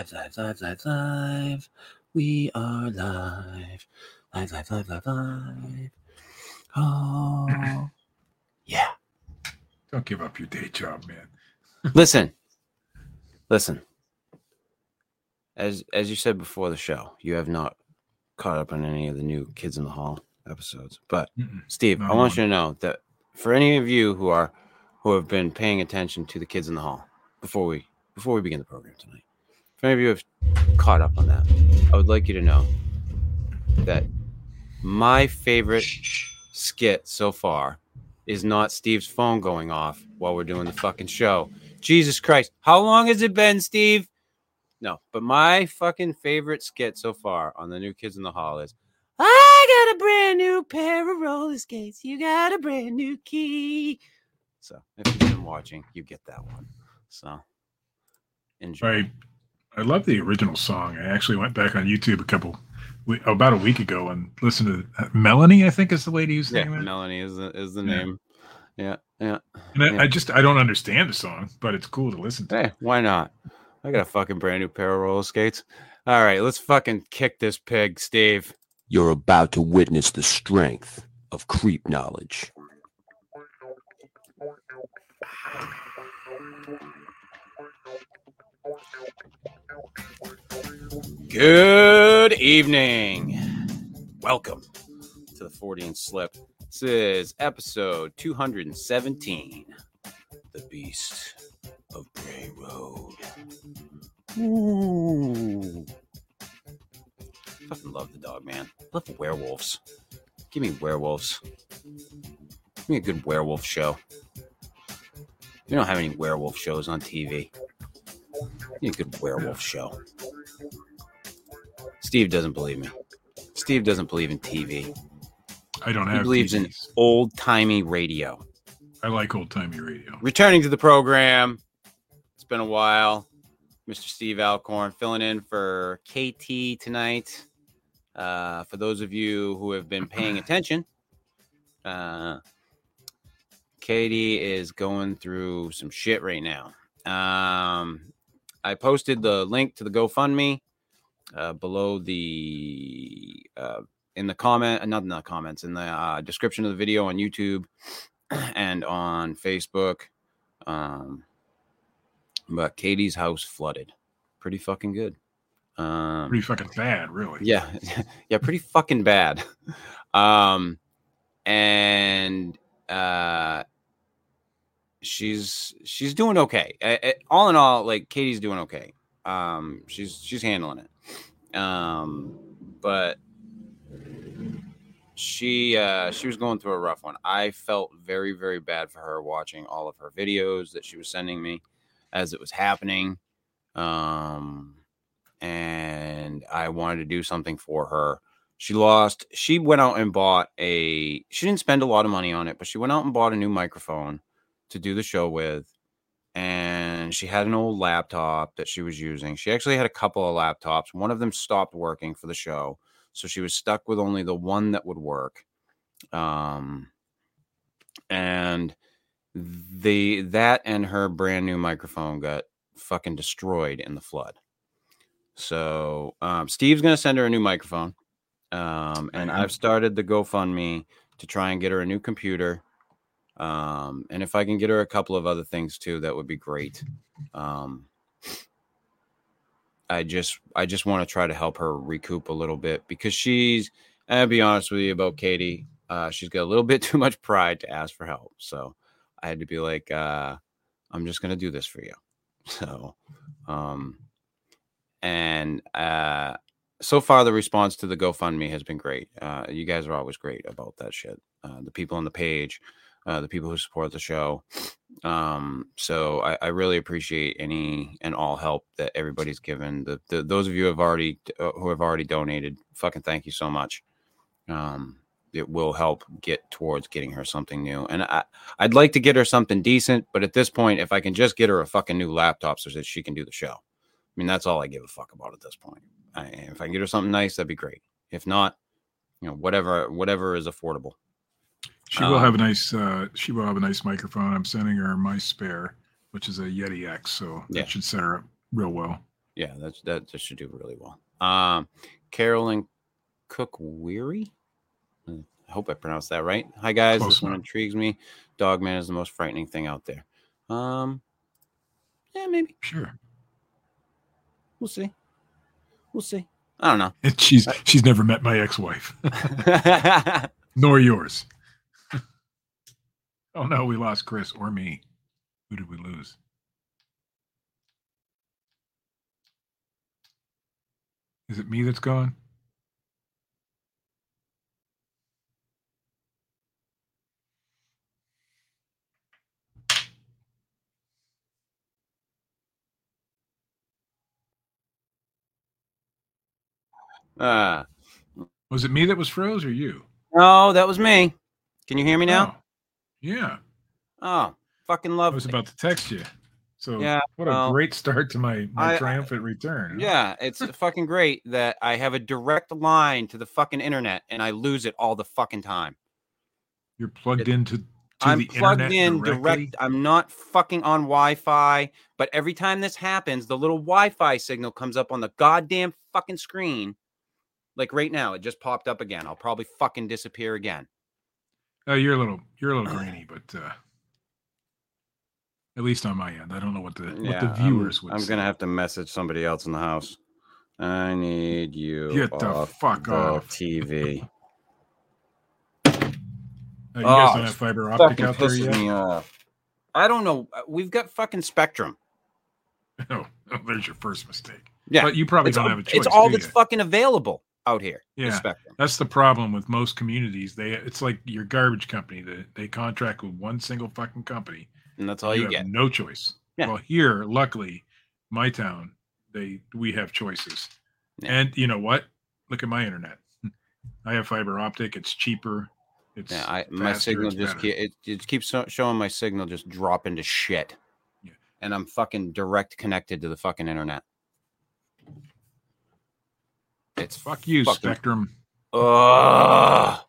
Live, live, live, live, live. We are live. Live, live, live, live, live. Oh, yeah. Don't give up your day job, man. Listen, listen. As as you said before the show, you have not caught up on any of the new Kids in the Hall episodes. But Mm-mm. Steve, No, I want no. you to know that for any of you who are who have been paying attention to the Kids in the Hall before we before we begin the program tonight, if any of you have caught up on that, I would like you to know that my favorite skit so far is not Steve's phone going off while we're doing the fucking show. Jesus Christ. How long has it been, Steve? No, but my fucking favorite skit so far on the new Kids in the Hall is I got a brand new pair of roller skates. You got a brand new key. So if you've been watching, you get that one. So enjoy. I love the original song. I actually went back on YouTube a couple about a week ago and listened to uh, Melanie. I think is the lady who's Yeah, saying that. Melanie is the is the Yeah. name. Yeah, yeah. And I, yeah. I just I don't understand the song, but it's cool to listen to. Hey, why not? I got a fucking brand new pair of roller skates. All right, let's fucking kick this pig, Steve. You're about to witness the strength of creep knowledge. Good evening. Welcome to the Fortean Slip. This is episode 217 The Beast of Bray Road. Ooh. Fucking love the dog, man. Love werewolves. Give me werewolves. Give me a good werewolf show. We don't have any werewolf shows on TV. Me a good werewolf show. Steve doesn't believe me. Steve doesn't believe in TV. I don't He have. believes in old timey radio. I like old timey radio. Returning to the program, it's been a while. Mr. Steve Alcorn filling in for KT tonight. Uh, for those of you who have been paying attention, uh, Katie is going through some shit right now. Um, I posted the link to the GoFundMe uh, below the uh, in the comment, uh, not in the comments, in the uh, description of the video on YouTube and on Facebook. Um, but Katie's house flooded, pretty fucking good. Um, Pretty fucking bad, really. yeah, yeah, pretty fucking bad. Um, and uh, she's she's doing okay. All in all, like Katie's doing okay. Um, she's she's handling it. Um, but she uh she was going through a rough one. I felt very very bad for her watching all of her videos that she was sending me as it was happening. Um and I wanted to do something for her. She lost she went out and bought a she didn't spend a lot of money on it, but she went out and bought a new microphone to do the show with and she had an old laptop that she was using. She actually had a couple of laptops. One of them stopped working for the show, so she was stuck with only the one that would work. Um, and the that and her brand new microphone got fucking destroyed in the flood. So um, Steve's gonna send her a new microphone, um, and. I've started the GoFundMe to try and get her a new computer. Um, and if I can get her a couple of other things too, that would be great. Um, I just I just want to try to help her recoup a little bit because she's I'll be honest with you about Katie. Uh, she's got a little bit too much pride to ask for help. So I had to be like, uh, I'm just gonna do this for you. So um and uh so far the response to the GoFundMe has been great. Uh you guys are always great about that shit. Uh the people on the page, uh the people who support the show. Um so I, I really appreciate any and all help that everybody's given. The, the those of you have already uh, who have already donated, fucking thank you so much. Um it will help get towards getting her something new. And I, I'd like to get her something decent, but at this point, if I can just get her a fucking new laptop so that she can do the show, I mean, that's all I give a fuck about at this point. I, if I can get her something nice, that'd be great. If not, you know, whatever, whatever is affordable. She will Um, have a nice. Uh, she will have a nice microphone. I'm sending her my spare, which is a Yeti X, so Yeah. that should set her up real well. Yeah, that's that, that should do really well. Um, Carolyn Cook Weary. I hope I pronounced that right. Hi guys, Close this one intrigues me. Dogman is the most frightening thing out there. Um, yeah, maybe Sure. we'll see. We'll see. I don't know. And she's she's never met my ex-wife, nor yours. Oh no, we lost Chris or me. Who did we lose? Is it me that's gone? uh, Was it me that was froze or you? no, that was me. Can you hear me now? Yeah. Oh, fucking love. I was about to text you. So Yeah, what a well, great start to my, my I- triumphant return. Yeah, it's fucking great that I have a direct line to the fucking internet and I lose it all the fucking time. You're plugged It- into to I'm plugged in directly. direct. I'm not fucking on Wi-Fi, but every time this happens, the little Wi-Fi signal comes up on the goddamn fucking screen. Like right now, it just popped up again. I'll probably fucking disappear again. Oh, you're a little you're a little grainy, but uh at least on my end. I don't know what the what the I'm- viewers would I'm, say. gonna have to message somebody else in the house. I need you Get the fuck the off. TV. Uh, you Oh, guys don't have fiber optic out there yet? me off. I don't know. Uh, We've got fucking Spectrum. No, oh, there's your first mistake. Yeah, But you probably it's, don't have a choice. it's all that's you? fucking available out here. Yeah. That's the problem with most communities. They it's like your garbage company. They they contract with one single fucking company. And that's all you, have get. no choice. Yeah. Well, here, luckily, my town, they we have choices. Yeah. And you know what? Look at my internet. I have fiber optic. It's cheaper. It's Yeah, I, my signal just keep, it, it keeps showing my signal just drop into shit. Yeah. And I'm fucking direct connected to the fucking internet. It's fuck you, fucking- Spectrum. Ugh.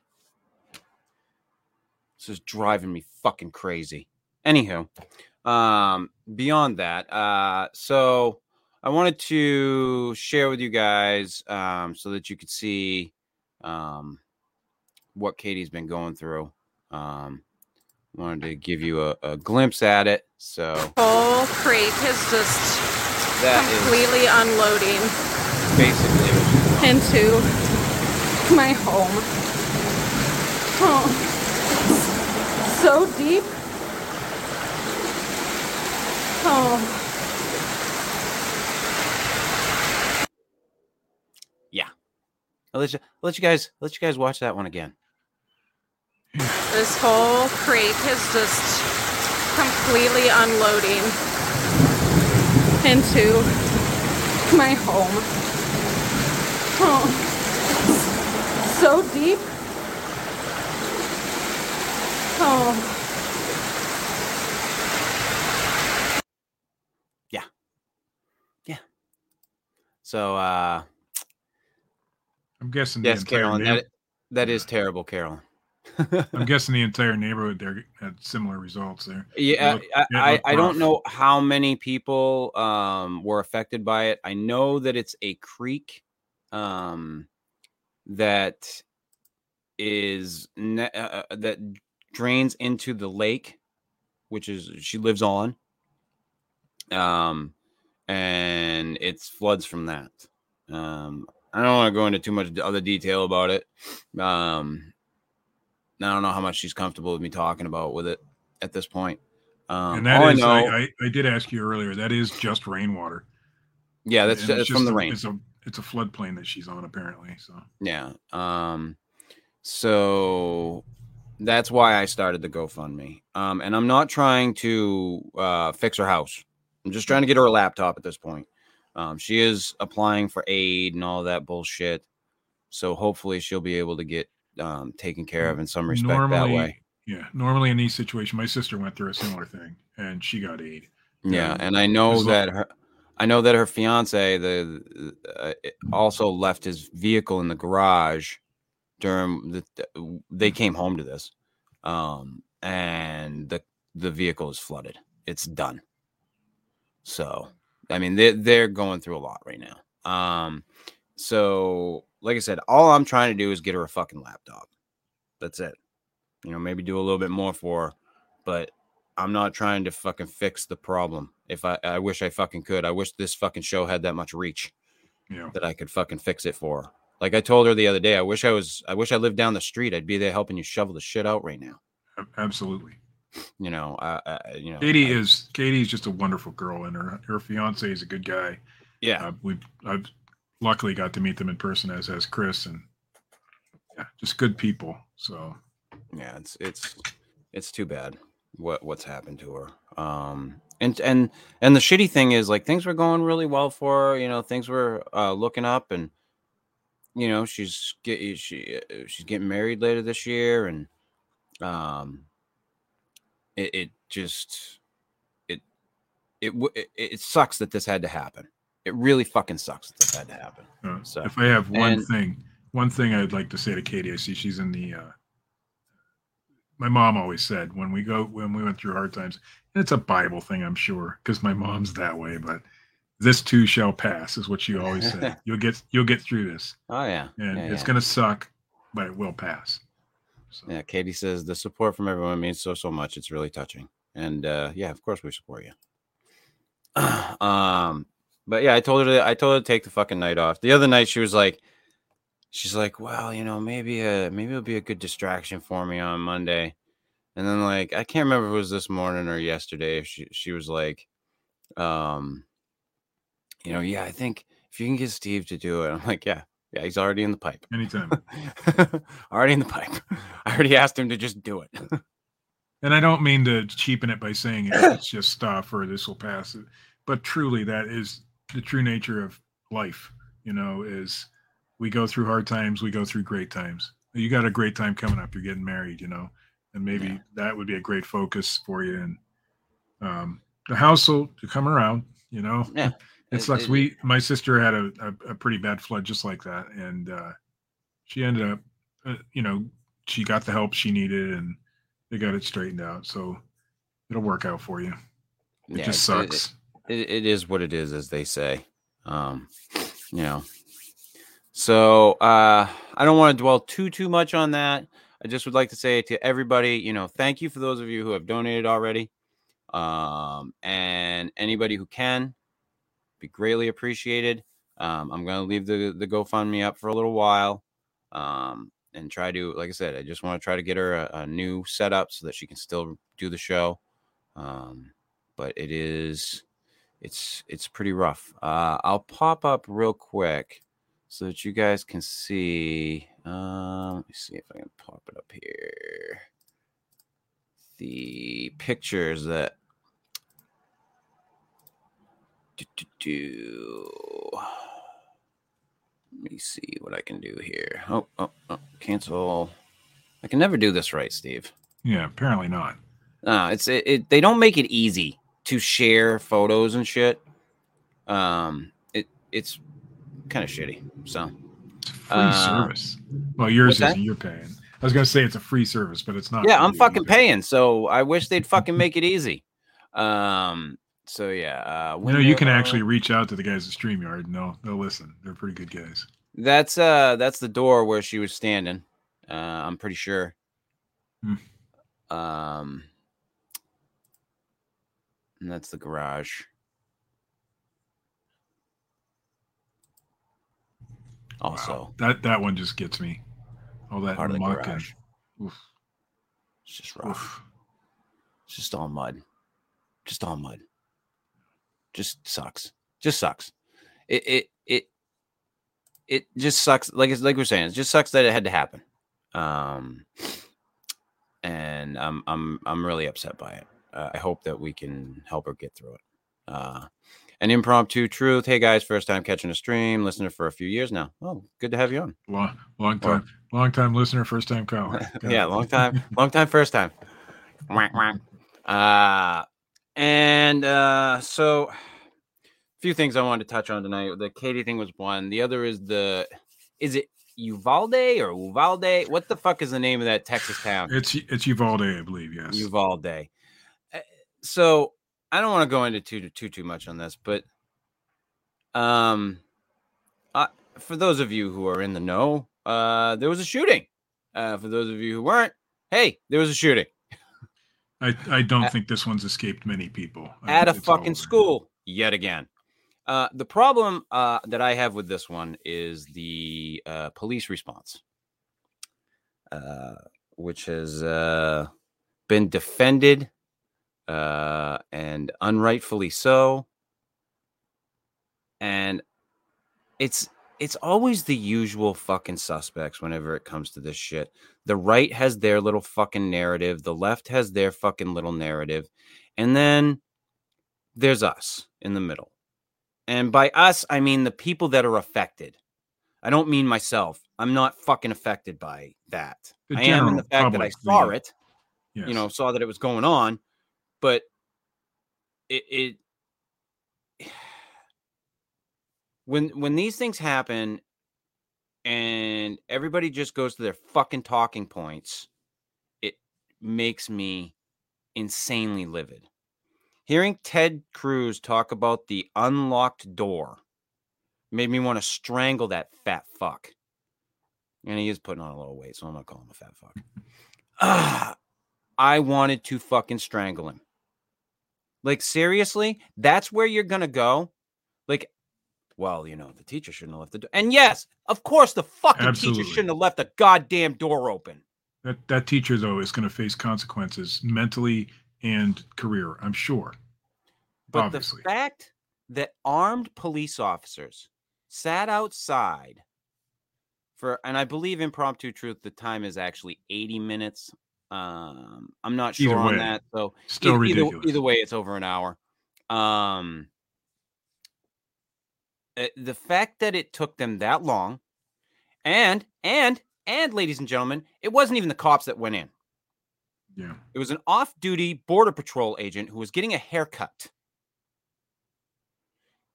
This is driving me fucking crazy. Anywho, um, beyond that, uh, so I wanted to share with you guys, um, so that you could see, um, what Katie's been going through. Um, wanted to give you a, a glimpse at it. So whole crate is just that is completely unloading basically what she's doing. Into my home. Oh, so deep. Oh, I'll let you I'll let you guys I'll let you guys watch that one again. this whole crate is just completely unloading into my home. Oh, so deep. Oh. Yeah. Yeah. So uh I'm guessing yes, Carolyn, neigh- that, that is terrible, Carolyn. I'm guessing the entire neighborhood there had similar results there. Yeah, look- I, I, I don't know how many people um, were affected by it. I know that it's a creek um, that is ne- uh, uh, that drains into the lake, which is she lives on, um, and it's floods from that. Um, I don't want to go into too much other detail about it. Um, I don't know how much she's comfortable with me talking about with it at this point. Um, and that is, I I, I, I did ask you earlier. That is just rainwater. yeah, that's, it's that's from the rain. It's a it's a floodplain that she's on apparently. So Yeah. Um, so that's why I started the GoFundMe. Um, and I'm not trying to uh, fix her house. I'm just trying to get her a laptop at this point. Um, she is applying for aid and all that bullshit. So hopefully she'll be able to get um, taken care of in some respect that normally, way. yeah, normally in these situations, my sister went through a similar thing and she got aid. Yeah, Yeah, and I know that her, I know that her fiance the uh, also left his vehicle in the garage during the they came home to this, um, and the the vehicle is flooded. It's done. So I mean, they they're going through a lot right now. Um, so like I said, all I'm trying to do is get her a fucking laptop. That's it. You know, maybe do a little bit more for her, but I'm not trying to fucking fix the problem. If I, I wish I fucking could. I wish this fucking show had that much reach Yeah. that I could fucking fix it for. Like I told her the other day, I wish I was, I wish I lived down the street. I'd be there helping you shovel the shit out right now. Absolutely. You know, I, I you know, Katie I- is Katie's just a wonderful girl, and her her fiance is a good guy. yeah, Uh, we I've luckily got to meet them in person, as has Chris, and yeah, just good people. So yeah. It's it's it's too bad what what's happened to her. Um, and and and the shitty thing is like things were going really well for her. You know, things were uh, looking up, and you know she's get she uh, she's getting married later this year, and um, it, it just it it it it sucks that this had to happen. It really fucking sucks that this had to happen. Uh, So, if I have one and- thing, one thing I'd like to say to Katie, I see she's in the. Uh, my mom always said when we go when we went through hard times, and it's a Bible thing, I'm sure, because my mom's that way. But this too shall pass, is what she always said. you'll get you'll get through this, Oh yeah, and yeah, it's yeah. gonna suck, but it will pass. So, Yeah, Katie says the support from everyone means so so much. It's really touching, and uh, yeah, of course we support you. um, but yeah, I told her to I told her to take the fucking night off. The other night she was like, she's like, well, you know, maybe uh maybe it'll be a good distraction for me on Monday, and then like I can't remember if it was this morning or yesterday. She she was like, um, you know, yeah, I think if you can get Steve to do it, I'm like, yeah, yeah, he's already in the pipe. anytime. already in the pipe. I already asked him to just do it. And I don't mean to cheapen it by saying it, it's just stuff or this will pass. But truly, that is the true nature of life. You know, is we go through hard times, we go through great times. You got a great time coming up. You're getting married, you know, and maybe Yeah. that would be a great focus for you. And um, the house will come around. You know, Yeah. it It- sucks. it- we my sister had a, a, a pretty bad flood just like that, and uh, she ended up, uh, you know, she got the help she needed, and they got it straightened out. So it'll work out for you. It Yeah, just it- it- sucks. it, it is what it is, as they say. Um, you know. So uh, I don't want to dwell too too much on that. I just would like to say to everybody, you know, thank you for those of you who have donated already, um, and anybody who can, be greatly appreciated. Um, I'm gonna leave the the GoFundMe up for a little while, um, and try to, like I said, I just want to try to get her a, a new setup so that she can still do the show. Um, but it is it's it's pretty rough. Uh, I'll pop up real quick so that you guys can see. Um, let me see if I can pop it up here. The pictures that. Do, do, do. Let me see what I can do here. Oh, oh, oh, cancel. I can never do this right, Steve. Yeah, apparently not. No, it's it, it. They don't make it easy to share photos and shit. Um, it it's kind of shitty. So free Uh, service. Well, yours isn't. You're paying. I was gonna say it's a free service, but it's not. yeah, I'm fucking either. paying. So I wish they'd fucking make it easy. Um. So yeah. Uh, You know, you can window- actually reach out to the guys at Streamyard. and they'll they'll listen. They're pretty good guys. That's uh that's the door where she was standing. Uh, I'm pretty sure. Hmm. Um. And that's the garage. Also, Wow. that that one just gets me. All that part muck and oof, It's just rough. oof. It's just all mud. Just all mud. Just sucks. Just sucks. It it it it just sucks. Like it's like we're saying, it just sucks that it had to happen. Um and I'm I'm I'm really upset by it. Uh, I hope that we can help her get through it. Uh an impromptu truth. Hey guys, first time catching a stream, listener for a few years now. Oh, good to have you on. Long long time long time listener, first time caller. yeah, long time, long time, first time. Uh, and uh, so a few things I wanted to touch on tonight. The Katie thing was one. The other is the is it Uvalde or Uvalde? What the fuck is the name of that Texas town? It's it's Uvalde, I believe. Yes. Uvalde. Uh, So I don't want to go into too too too much on this, but Um, uh, for those of you who are in the know, uh, there was a shooting. Uh, for those of you who weren't, hey, there was a shooting I, I don't think this one's escaped many people. I at a think it's all fucking school yet again. Uh, the problem uh, that I have with this one is the uh, police response, uh, which has uh, been defended uh, and unrightfully so. And it's it's always the usual fucking suspects whenever it comes to this shit. The right has their little fucking narrative, the left has their fucking little narrative, and then there's us in the middle. And by us, I mean the people that are affected. I don't mean myself. I'm not fucking affected by that. The I am in the fact that I saw it, Yes. you know, saw that it was going on, but it, it when when these things happen and everybody just goes to their fucking talking points, it makes me insanely livid. Hearing Ted Cruz talk about the unlocked door made me want to strangle that fat fuck. And he is putting on a little weight, so I'm not calling him a fat fuck. Ah, I wanted to fucking strangle him. Like, seriously? That's where you're going to go? Like, well, you know, the teacher shouldn't have left the door. And yes, of course, the fucking Absolutely. teacher shouldn't have left the goddamn door open. That that teacher though is going to face consequences mentally and career. I'm sure. But Obviously. the fact that armed police officers sat outside for, and I believe impromptu truth, the time is actually 80 minutes. Um, I'm not Either sure on that. So Still either, either- ridiculous. Either, way, it's over an hour. Um, uh, the fact that it took them that long, and and and ladies and gentlemen, it wasn't even the cops that went in. Yeah. It was an off-duty border patrol agent who was getting a haircut.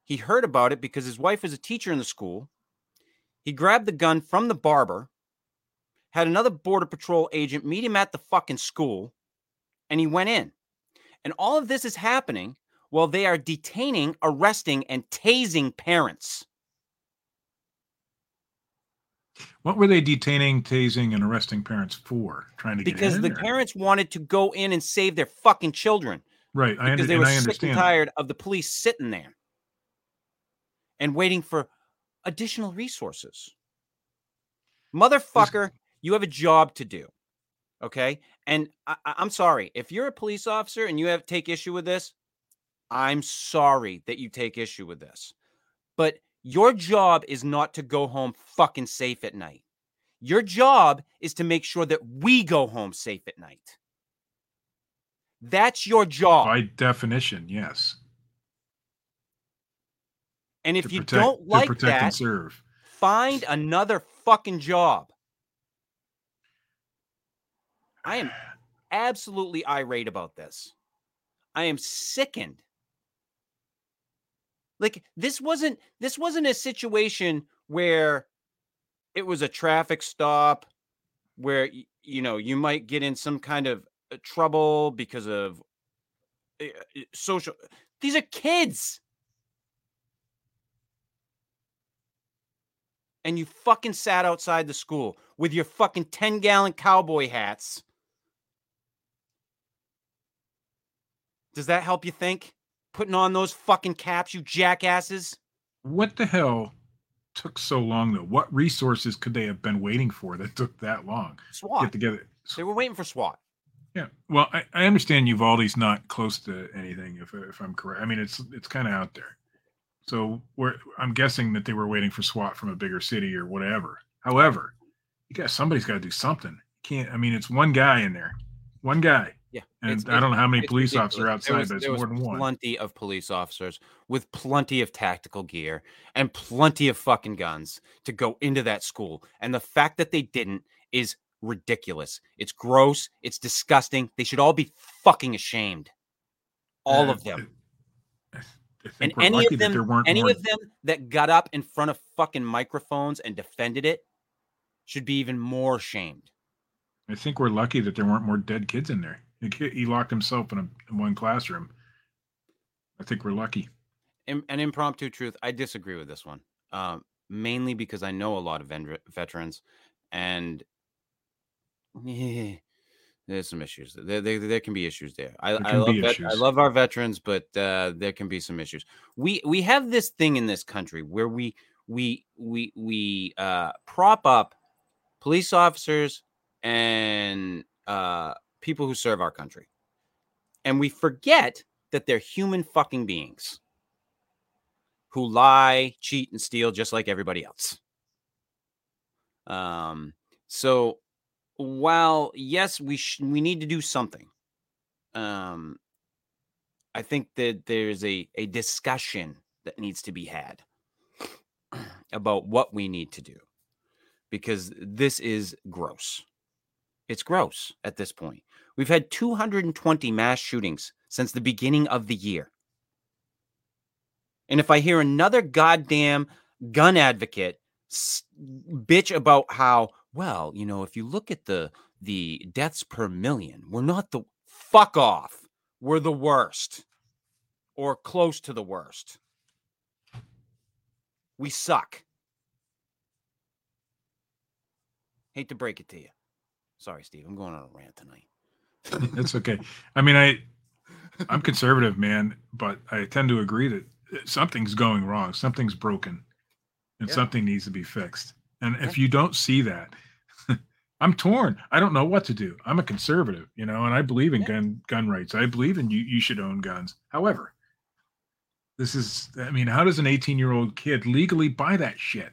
He heard about it because his wife is a teacher in the school. He grabbed the gun from the barber, had another border patrol agent meet him at the fucking school, and he went in. And all of this is happening while they are detaining, arresting, and tasing parents. What were they detaining, tasing, and arresting parents for? Trying to get Because the or- parents wanted to go in and save their fucking children. right? I, because they were sick and tired of the police sitting there and waiting for additional resources. Motherfucker, you have a job to do. Okay. And I, I'm sorry. If you're a police officer and you have take issue with this, I'm sorry that you take issue with this. But your job is not to go home fucking safe at night. Your job is to make sure that we go home safe at night. That's your job. By definition, yes. And if you don't like protect and that, serve. find another fucking job. I am absolutely irate about this. I am sickened. Like this wasn't this wasn't a situation where it was a traffic stop where you know you might get in some kind of uh, trouble because of uh, uh, social these are kids and you fucking sat outside the school with your fucking 10 gallon cowboy hats. Does that help you think? Putting on those fucking caps, you jackasses? What the hell took so long though? What resources could they have been waiting for that took that long? SWAT. Get together. They were waiting for SWAT. Yeah. Well, I, I understand Uvalde's not close to anything, if if I'm correct. I mean, it's it's kind of out there. So we're I'm guessing that they were waiting for SWAT from a bigger city or whatever. However, you got somebody's got to do something. You can't. I mean, it's one guy in there, one guy, Yeah. and it's- I don't know how many police officers ridiculous. There outside, was- but it's more than one. Plenty of police officers with plenty of tactical gear and plenty of fucking guns to go into that school. And the fact that they didn't is ridiculous. It's gross. It's disgusting. They should all be fucking ashamed. All Uh, of them. I And any of them, any more. of them that got up in front of fucking microphones and defended it should be even more shamed. I think we're lucky that there weren't more dead kids in there. He, locked himself in, a, in one classroom. I think we're lucky. im- an impromptu truth. I disagree with this one, um, mainly because I know a lot of ven- veterans, and there's some issues. There, there, there can be issues there. I, There I love vet- I love our veterans, but uh, there can be some issues. We we have this thing in this country where we we we we uh, prop up police officers and uh, people who serve our country, and we forget that they're human fucking beings who lie, cheat, and steal just like everybody else. Um, so while yes, we sh- we need to do something. Um, I think that there's a a discussion that needs to be had about what we need to do because this is gross. It's gross at this point. We've had 220 mass shootings since the beginning of the year. And if I hear another goddamn gun advocate bitch about how, well, you know, if you look at the the deaths per million, we're not the fuck off. We're the worst or close to the worst. We suck. Hate to break it to you. Sorry, Steve. I'm going on a rant tonight. It's okay. I mean, I I'm conservative, man, but I tend to agree that something's going wrong, something's broken, and Yeah. something needs to be fixed. And if you don't see that, I'm torn. I don't know what to do. I'm a conservative, you know, and I believe in Yeah. gun gun rights. I believe in you you should own guns. However, this is I mean, how does an 18-year-old kid legally buy that shit?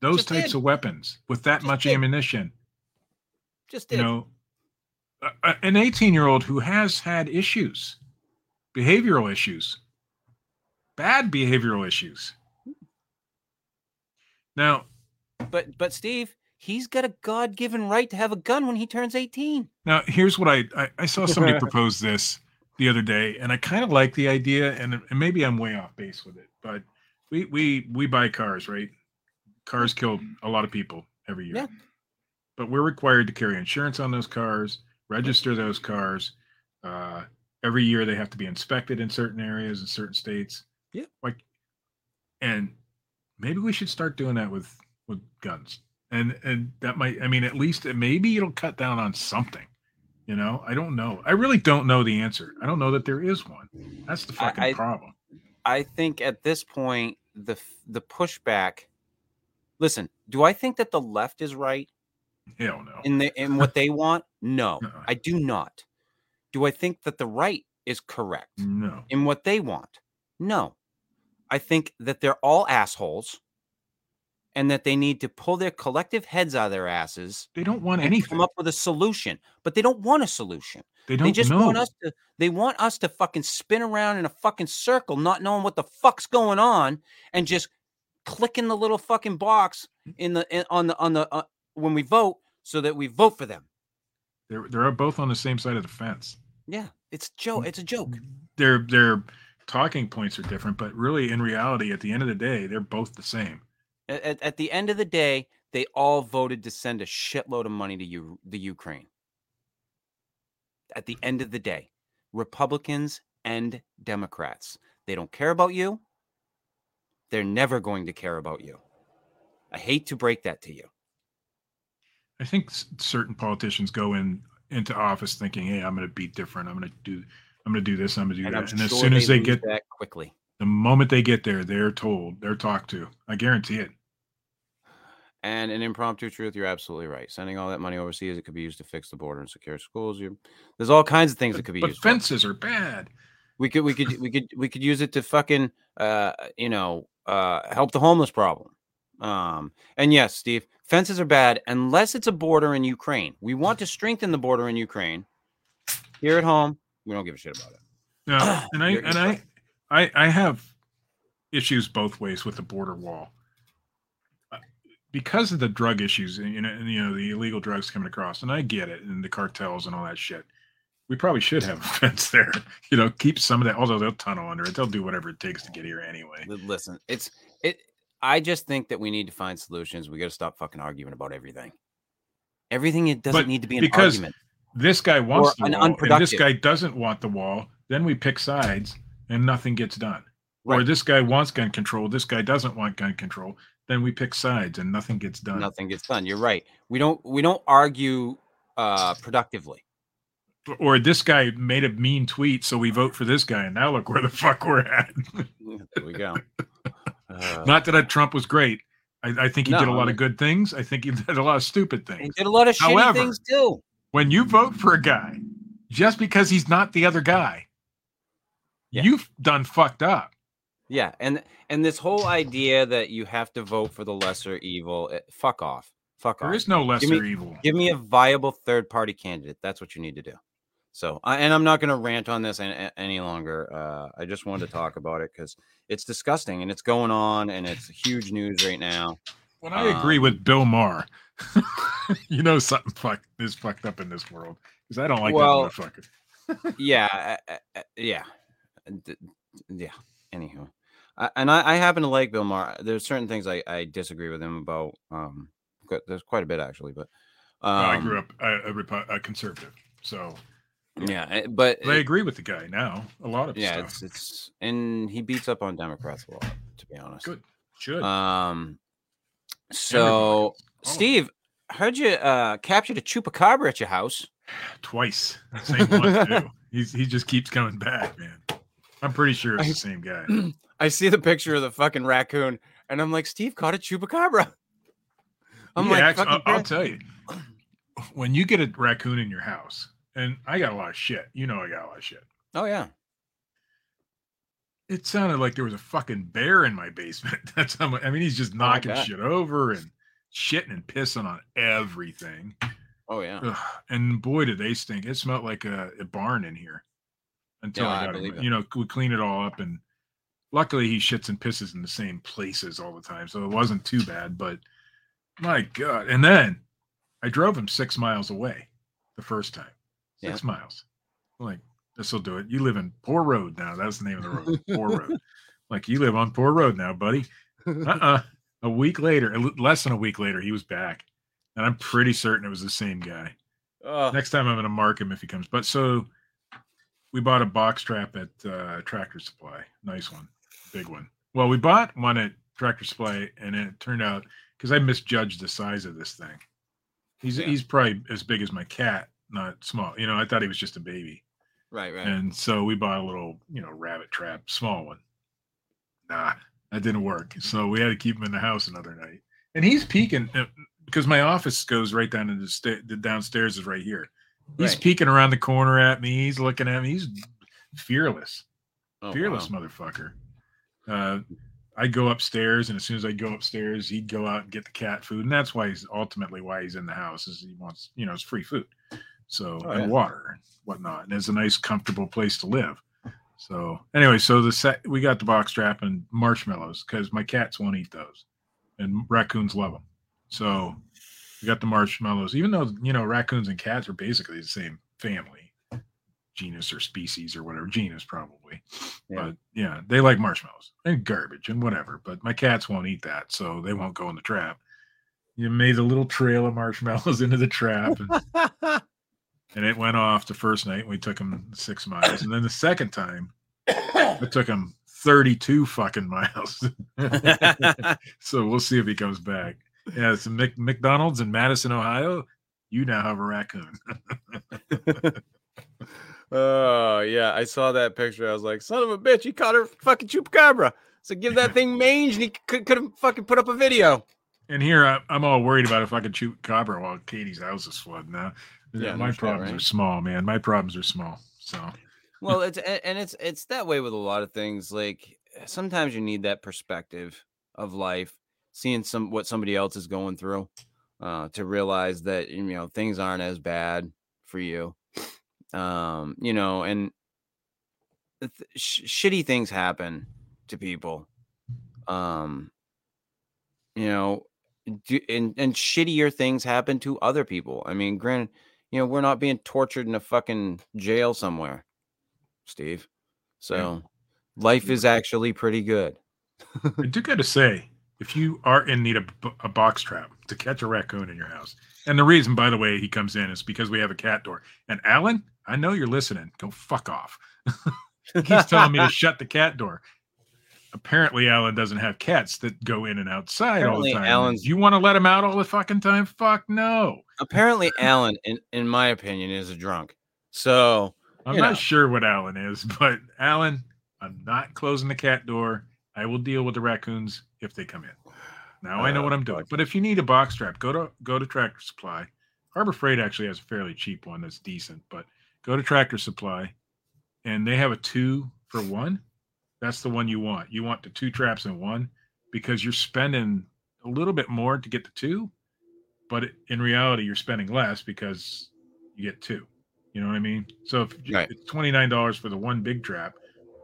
Those Just types did. of weapons with that Just much did. ammunition Just you know a- an 18 year old who has had issues behavioral issues bad behavioral issues now but but Steve, he's got a God-given right to have a gun when he turns 18. now here's what i i, I saw somebody propose this the other day and i kind of like the idea and, and maybe i'm way off base with it but we we we buy cars right cars kill a lot of people every year Yeah. but we're required to carry insurance on those cars register those cars uh, every year they have to be inspected in certain areas in certain states. Yeah. like and maybe we should start doing that with with guns. And and that might i mean at least maybe it'll cut down on something you know? I don't know. I really don't know the answer. I don't know that there is one. That's the fucking I- problem. I think at this point the the pushback Listen, do I think that the left is right? Hell no. In the in what they want? No, Uh-uh. I do not. Do I think that the right is correct no in what they want? No. I think that they're all assholes and that they need to pull their collective heads out of their asses they don't want anything come up with a solution. But they don't want a solution. they don't They just know want us to they want us to fucking spin around in a fucking circle, not knowing what the fuck's going on, and just clicking the little fucking box in the in, on the on the uh, when we vote, so that we vote for them. They're they're both on the same side of the fence Yeah, it's joke. It's a joke. their their talking points are different but really in reality at the end of the day they're both the same At, at, at the end of the day, they all voted to send a shitload of money to you, the Ukraine. At the end of the day, Republicans and Democrats, they don't care about you. They're never going to care about you. I hate to break that to you. I think certain politicians go in into office thinking hey i'm going to be different i'm going to do i'm going to do this i'm going to do And that I'm and as sure soon as they get that quickly. the moment they get there they're told they're talked to i guarantee it And an impromptu truth, you're absolutely right. Sending all that money overseas, it could be used to fix the border and secure schools. You, there's all kinds of things that could be but used. for. fences are bad We could we could we could we could use it to fucking uh you know uh help the homeless problem. Um and yes, Steve, fences are bad unless it's a border in Ukraine. We want to strengthen the border in Ukraine. Here at home, we don't give a shit about it. No, and I and I. I I have issues both ways with the border wall Uh, because of the drug issues, and, you know, and, you know the illegal drugs coming across, and I get it, and the cartels and all that shit. We probably should have a fence there, you know, keep some of that. Although they'll tunnel under it, they'll do whatever it takes to get here anyway. Listen, it's it I just think that we need to find solutions. We got to stop fucking arguing about everything. Everything it doesn't But need to be an because argument. This guy wants the an wall, and this guy doesn't want the wall. Then we pick sides, and nothing gets done. or this guy wants gun control, this guy doesn't want gun control, then we pick sides and nothing gets done. Nothing gets done. You're right. We don't we don't argue uh productively. Or this guy made a mean tweet, so we vote for this guy, and now look where the fuck we're at. There we go. Uh, Not that Trump was great. I, I think he did a No, I lot mean- of good things. I think he did a lot of stupid things. he did a lot of shitty things too. When you vote for a guy just because he's not the other guy, Yeah. you've done fucked up. Yeah, and and this whole idea that you have to vote for the lesser evil, eh, fuck off, fuck There off. is no Give lesser me- evil. Give me a viable third party candidate. That's what you need to do. So, I and I'm not going to rant on this any, any longer. Uh, I just wanted to talk about it because it's disgusting and it's going on and it's huge news right now. When I agree Um, with Bill Maher, you know something fuck is fucked up in this world because I don't like Well, that motherfucker. yeah, uh, yeah, D- yeah. Anywho, I, and I, I happen to like Bill Maher. There's certain things I, I disagree with him about. Um, there's quite a bit actually, but um, Well, I grew up a, a, a conservative, so Yeah, eh, but but I agree with the guy now. A lot of yeah, stuff. it's it's and he beats up on Democrats a lot, to be honest. Good. Should. Um, so of Steve, heard you uh captured a chupacabra at your house. Twice. Same one too. He's he just keeps coming back, man. I'm pretty sure it's the same guy. I see the picture of the fucking raccoon, and I'm like, Steve caught a chupacabra. I'm Yeah, like, I'll, I'll tell you, when you get a raccoon in your house, and I got a lot of shit. You know, I got a lot of shit. oh yeah, It sounded like there was a fucking bear in my basement. That's how much. I mean, he's just oh knocking God. shit over and shitting and pissing on everything. oh yeah. Ugh, and boy, did they stink! It smelled like a, a barn in here. Until Yeah, I I got believe him, it. you know, we clean it all up, and luckily he shits and pisses in the same places all the time, so it wasn't too bad. But my god! And then I drove him six miles away the first time. Six miles. I'm like this will do it. You live in Poor Road now. That's the name of the road. Poor Road. Like you live on Poor Road now, buddy. Uh-uh. A week later, less than a week later, he was back, and I'm pretty certain it was the same guy. Oh, Next time I'm going to mark him if he comes. But so we bought a box trap at uh, Tractor Supply. Nice one, big one. Well, we bought one at Tractor Supply, and it turned out because I misjudged the size of this thing. He's Yeah. he's probably as big as my cat, not small. You know, I thought he was just a baby, right, right. and so we bought a little, you know, rabbit trap, small one. Nah, that didn't work. So we had to keep him in the house another night. And he's peeking uh, because my office goes right down to the, sta- the downstairs is right here. He's Right. peeking around the corner at me. He's looking at me. He's fearless, Oh, fearless wow. motherfucker. Uh, I'd go upstairs, and as soon as I go upstairs, he'd go out and get the cat food, and that's why he's ultimately why he's in the house is he wants, you know, it's free food, so Oh, and yeah. water and whatnot, and it's a nice, comfortable place to live. So anyway, so the set we got the box trap and marshmallows because my cats won't eat those, and raccoons love them. So we got the marshmallows, even though you know raccoons and cats are basically the same family, genus or species or whatever genus probably. Yeah. But yeah, they like marshmallows and garbage and whatever. But my cats won't eat that, so they won't go in the trap. You made a little trail of marshmallows into the trap, and, and it went off the first night. We took him six miles, and then the second time, it took him thirty-two fucking miles. so we'll see if he comes back. Yeah, it's a Mc, McDonald's in Madison, Ohio. You now have a raccoon. oh yeah, I saw that picture. I was like, son of a bitch, he caught a fucking chupacabra. So give that thing mange, and he could could have fucking put up a video. And here I, I'm all worried about if I could chupacabra while Katie's house is flooding now. Yeah, my problems are small, man. My problems are small. So Well, it's and it's it's that way with a lot of things. Like sometimes you need that perspective of life, seeing some what somebody else is going through, uh, to realize that you know things aren't as bad for you. Um, you know, and th- sh- shitty things happen to people. Um, you know, do, and and shittier things happen to other people. I mean, granted, you know, we're not being tortured in a fucking jail somewhere, Steve. So life is actually pretty good. I do got to say, if you are in need of a box trap to catch a raccoon in your house, and the reason, by the way, he comes in is because we have a cat door. And Alan, I know you're listening. Go fuck off. He's telling me to shut the cat door. Apparently Alan doesn't have cats that go in and outside Apparently all the time. Alan's- you want to let him out all the fucking time? Fuck no. Apparently, Alan, in, in my opinion, is a drunk. So I'm not know. sure what Alan is, but Alan, I'm not closing the cat door. I will deal with the raccoons if they come in. Now I know Uh, what I'm doing. But if you need a box trap, go to go to Tractor Supply. Harbor Freight actually has a fairly cheap one that's decent, but go to Tractor Supply and they have a two for one. That's the one you want. You want the two traps in one because you're spending a little bit more to get the two, but in reality, you're spending less because you get two. You know what I mean? So if Right. it's twenty nine dollars for the one big trap,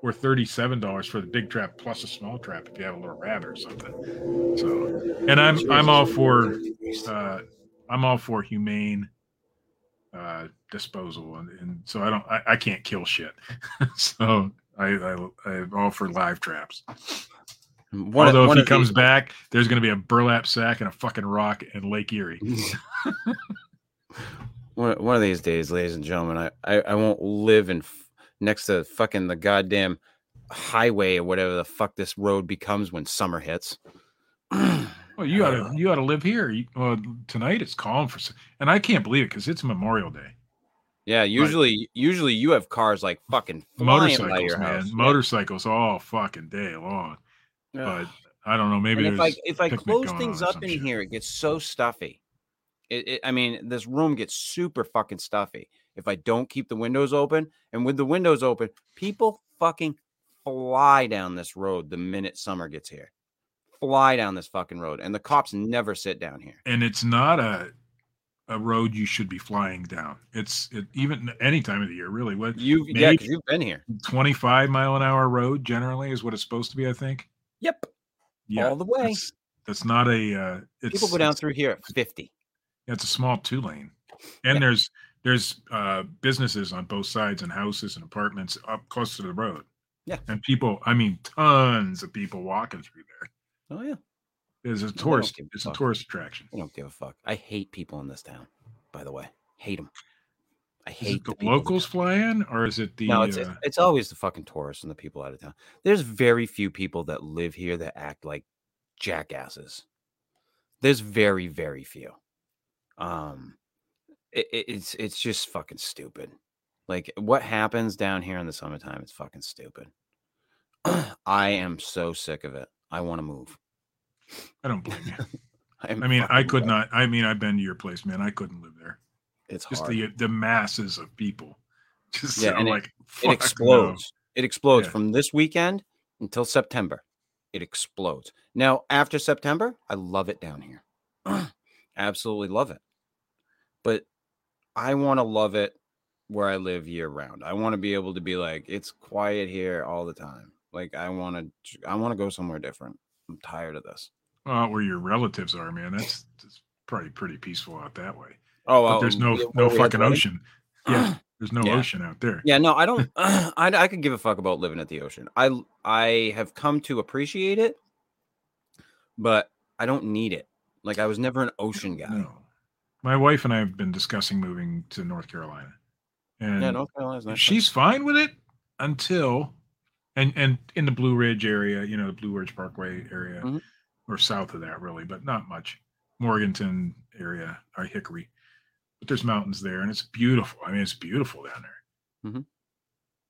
or thirty seven dollars for the big trap plus a small trap if you have a little rabbit or something. So, and I'm I'm all for uh, I'm all for humane uh, disposal, and, and so I don't I, I can't kill shit. so I, I I'm all for live traps. one, Although one if he comes these- back, there's going to be a burlap sack and a fucking rock in Lake Erie. one, one of these days, ladies and gentlemen, I, I, I won't live in f- next to fucking the goddamn highway or whatever the fuck this road becomes when summer hits. Well, you ought to you ought to live here. You, well, tonight it's calm for, and I can't believe it because it's Memorial Day. Yeah, usually usually you have cars like fucking Motorcycles, your man, house. motorcycles all fucking day long. Yeah. But I don't know. Maybe if I if I close things up in shit. here, it gets so stuffy. It, it, I mean, this room gets super fucking stuffy if I don't keep the windows open. And with the windows open, people fucking fly down this road the minute summer gets here. Fly down this fucking road, and the cops never sit down here. and it's not a a road you should be flying down. It's it, even any time of the year, really. What you yeah, you've been here. 25 mile an hour road generally is what it's supposed to be. I think. Yep, Yeah, all the way. That's, that's not a. Uh, it's, People go down it's- through here at fifty. Yeah, it's a small two lane, and Yeah. there's there's uh, businesses on both sides and houses and apartments up close to the road. Yeah. and people. I mean, tons of people walking through there. Oh yeah, It's a tourist. a It's a tourist attraction. I don't give a fuck. I hate people in this town. By the way, hate them. I hate it the people locals fly in, or is it the? No, it's uh, it's always the fucking tourists and the people out of town. There's very few people that live here that act like jackasses. There's very very few. Um, it- it's it's just fucking stupid. Like what happens down here in the summertime? It's fucking stupid. I am so sick of it. I want to move. I don't blame you. I'm mean, I could ready. not. I mean, I've been to your place, man. I couldn't live there. It's Just hard. the the masses of people. Just Yeah, and it- like it no. explodes. It explodes Yeah. from this weekend until September. It explodes. Now, after September, I love it down here. Absolutely love it. But I want to love it where I live year round. I want to be able to be like, it's quiet here all the time. Like I want to, I want to go somewhere different. I'm tired of this. Well, where your relatives are, man. That's, that's probably pretty peaceful out that way. Oh, But there's no no where we had the fucking ocean. Yeah, there's no Yeah. ocean out there. Yeah, no, I don't. I I could give a fuck about living at the ocean. I I have come to appreciate it, but I don't need it. Like I was never an ocean guy. No. My wife and I have been discussing moving to North Carolina, and Yeah, North Carolina's nice. she's fine with it until, and and in the Blue Ridge area, you know, the Blue Ridge Parkway area, Mhm. Or south of that, really, but not much. Morganton area or Hickory, but there's mountains there, and it's beautiful. I mean, it's beautiful down there. Mhm.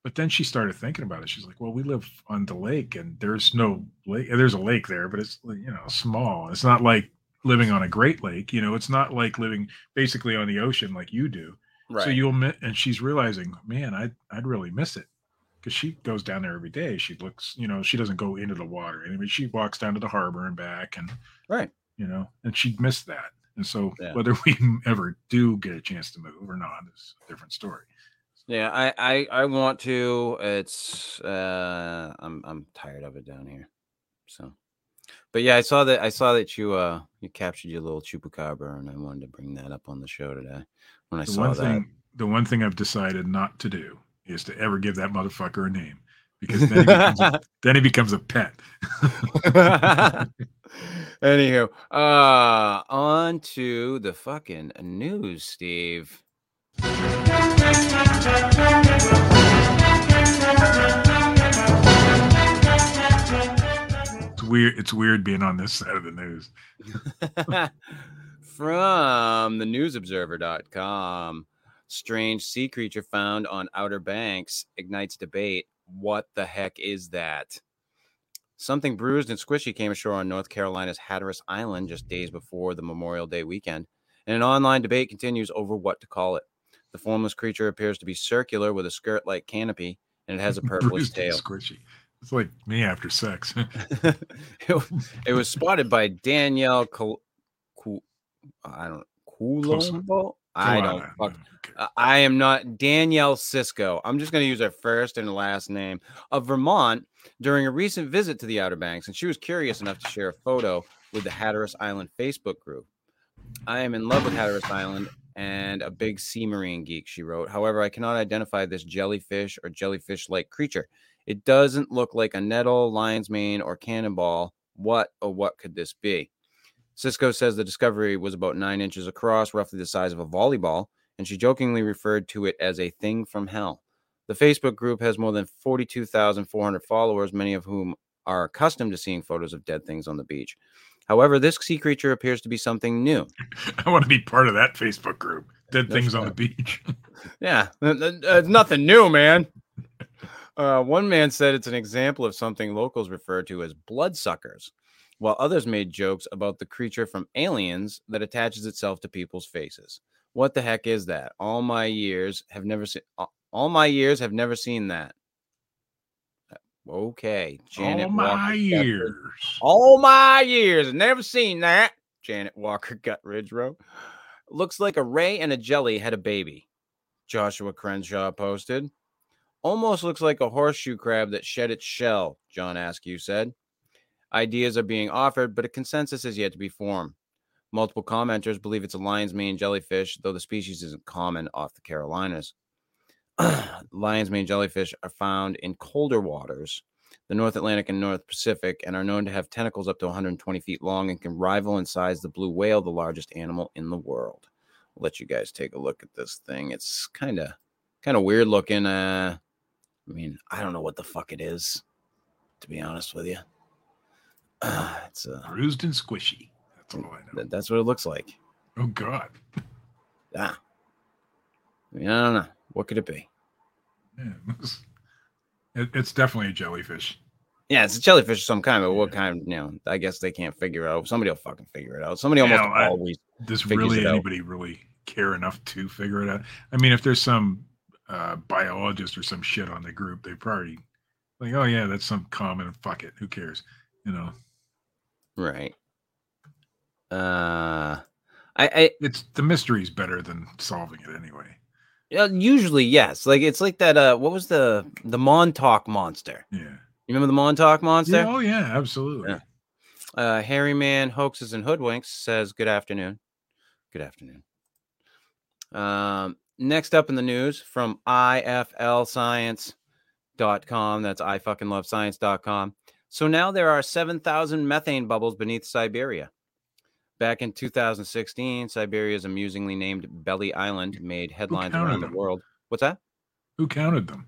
But then she started thinking about it. She's like, "Well, we live on the lake, and there's no lake. There's a lake there, but it's you know small. It's not like living on a Great Lake. You know, it's not like living basically on the ocean like you do. right. So you'll mi- and she's realizing, man, I'd I'd really miss it because she goes down there every day. She looks, you know, she doesn't go into the water. I mean, she walks down to the harbor and back, and right. you know, and she'd miss that. And so Yeah. whether we ever do get a chance to move or not is a different story. Yeah, I, I I want to. It's uh I'm I'm tired of it down here. So but yeah, I saw that I saw that you uh you captured your little chupacabra and I wanted to bring that up on the show today when I The saw one that. thing, the one thing I've decided not to do is to ever give that motherfucker a name because then he becomes a, then he becomes a pet. Anywho, uh on to the fucking news, Steve. It's weird. It's weird being on this side of the news. From the newsobserver.com. Strange sea creature found on Outer Banks ignites debate. What the heck is that? Something bruised and squishy came ashore on North Carolina's Hatteras Island just days before the Memorial Day weekend, and an online debate continues over what to call it. The formless creature appears to be circular with a skirt like canopy, and it has a purplish tail. Squishy. It's like me after sex. it, it was spotted by Danielle Col- Col- I don't. Coulombo. I don't fuck. Uh, I am not Danielle Cisco. I'm just going to use her first and last name of Vermont during a recent visit to the Outer Banks, and she was curious enough to share a photo with the Hatteras Island Facebook group. I am in love with Hatteras Island and a big sea marine geek, she wrote. However, I cannot identify this jellyfish or jellyfish like creature. It doesn't look like a nettle, lion's mane, or cannonball. What or what could this be? Cisco says the discovery was about nine inches across, roughly the size of a volleyball, and she jokingly referred to it as a thing from hell. The Facebook group has more than 42,400 followers, many of whom are accustomed to seeing photos of dead things on the beach. However, this sea creature appears to be something new. I want to be part of that Facebook group. Dead No things on the beach. Yeah, th- uh, it's nothing new, man. Uh, one man said it's an example of something locals refer to as bloodsuckers, while others made jokes about the creature from Aliens that attaches itself to people's faces. What the heck is that? All my years have never seen. All my years have never seen that. Okay, Janet All my Walker Guthridge. years. All my years, have never seen that. Janet Walker Gutridge wrote. Looks like a ray and a jelly had a baby. Joshua Crenshaw posted. Almost looks like a horseshoe crab that shed its shell, John Askew said. Ideas are being offered, but a consensus is yet to be formed. Multiple commenters believe it's a lion's mane jellyfish, though the species isn't common off the Carolinas. lion's mane jellyfish are found in colder waters, the North Atlantic and North Pacific, and are known to have tentacles up to 120 feet long and can rival in size the blue whale, the largest animal in the world. I'll let you guys take a look at this thing. It's kind of kind of weird looking. Uh, I mean, I don't know what the fuck it is, to be honest with you. It's uh, Bruised and squishy. That's all I know. th- that's what it looks like. Oh God. Yeah. I mean, I don't know. What could it be? Yeah, it looks- it- it's definitely a jellyfish. Yeah, it's a jellyfish of some kind, but what kind? You know, I guess they can't figure it out. Somebody will fucking figure it out. Somebody almost Yeah, I- always. Does really it out. anybody really care enough to figure it out? I mean, if there's some uh, biologist or some shit on the group, they probably like, oh yeah, that's some common. Fuck it, who cares? You know, Right. Uh, I, I it's the mystery's better than solving it anyway. uh, usually yes. Like it's like that. Uh, what was the the Montauk monster? Yeah. You remember the Montauk monster? Yeah, oh yeah, absolutely. Yeah. Uh, Harry Man Hoaxes and Hoodwinks says, Good afternoon. Good afternoon. Um, next up in the news from iflscience.com. That's I fucking love science.com. So now there are 7,000 methane bubbles beneath Siberia. Back in 2016, Siberia's amusingly named Belly Island made headlines around the world. What's that? Who counted them?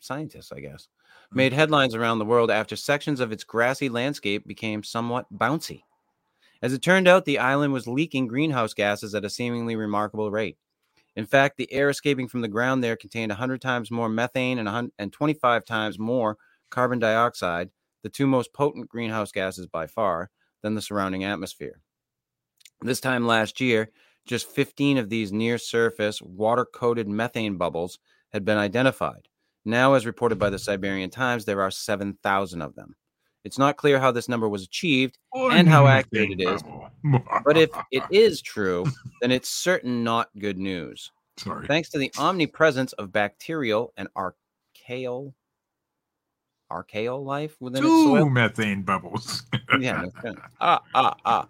scientists, I guess, hmm. made headlines around the world after sections of its grassy landscape became somewhat bouncy. As it turned out, the island was leaking greenhouse gases at a seemingly remarkable rate. In fact, the air escaping from the ground there contained 100 times more methane and, and 25 times more carbon dioxide, the two most potent greenhouse gases by far, than the surrounding atmosphere. This time last year, just 15 of these near surface, water coated methane bubbles had been identified. Now, as reported by the Siberian Times, there are 7,000 of them. It's not clear how this number was achieved, And how accurate it is. but if it is true, then it's certain not good news. sorry, Thanks to the omnipresence of bacterial and archaeal archaeal life within its two soil. methane bubbles. Yeah, ah ah ah.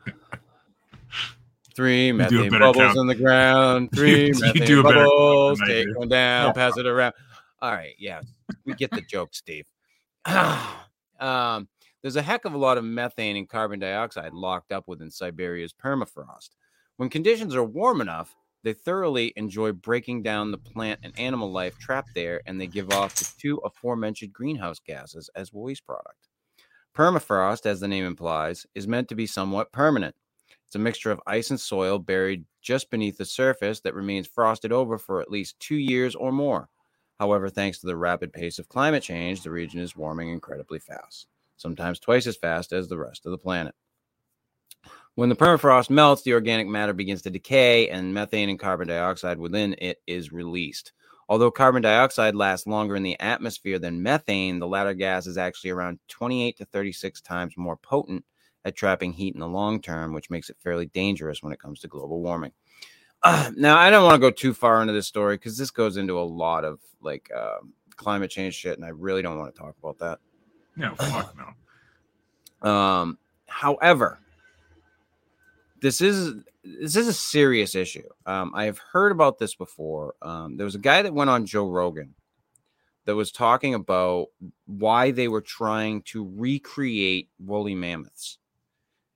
Three methane bubbles count. in the ground. Three You methane do a better count bubbles. Take do. one down, pass it around. All right, yeah, we get the joke, Steve. um, there's a heck of a lot of methane and carbon dioxide locked up within Siberia's permafrost. When conditions are warm enough, they thoroughly enjoy breaking down the plant and animal life trapped there, and they give off the two aforementioned greenhouse gases as waste product. Permafrost, as the name implies, is meant to be somewhat permanent. It's a mixture of ice and soil buried just beneath the surface that remains frosted over for at least two years or more. However, thanks to the rapid pace of climate change, the region is warming incredibly fast, sometimes twice as fast as the rest of the planet. When the permafrost melts, the organic matter begins to decay, and methane and carbon dioxide within it is released. Although carbon dioxide lasts longer in the atmosphere than methane, the latter gas is actually around 28 to 36 times more potent at trapping heat in the long term, which makes it fairly dangerous when it comes to global warming. Uh, now, I don't want to go too far into this story because this goes into a lot of like uh, climate change shit, and I really don't want to talk about that. No, fuck no. Um, however, this is this is a serious issue. Um, I have heard about this before. Um, there was a guy that went on Joe Rogan that was talking about why they were trying to recreate woolly mammoths.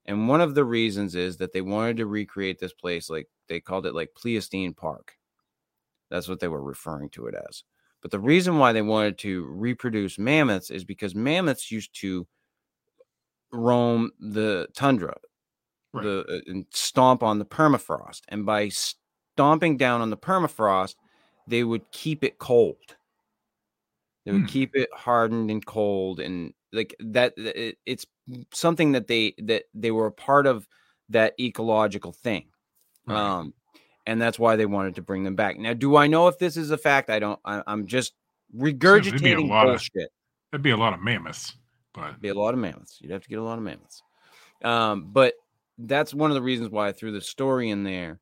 And one of the reasons is that they wanted to recreate this place like they called it like Pleistocene Park. That's what they were referring to it as. But the reason why they wanted to reproduce mammoths is because mammoths used to roam the tundra, Right. the uh, and stomp on the permafrost, and by stomping down on the permafrost, they would keep it cold. They would Hmm. keep it hardened and cold, and like that. It, it's something that they that they were a part of that ecological thing. Right. Um, and that's why they wanted to bring them back. Now, do I know if this is a fact? I don't. I, I'm just to be a regurgitating lot of- bullshit. That'd be a lot of mammoths, but Be a lot of mammoths. You'd have to get a lot of mammoths. Um, but that's one of the reasons why I threw the story in there,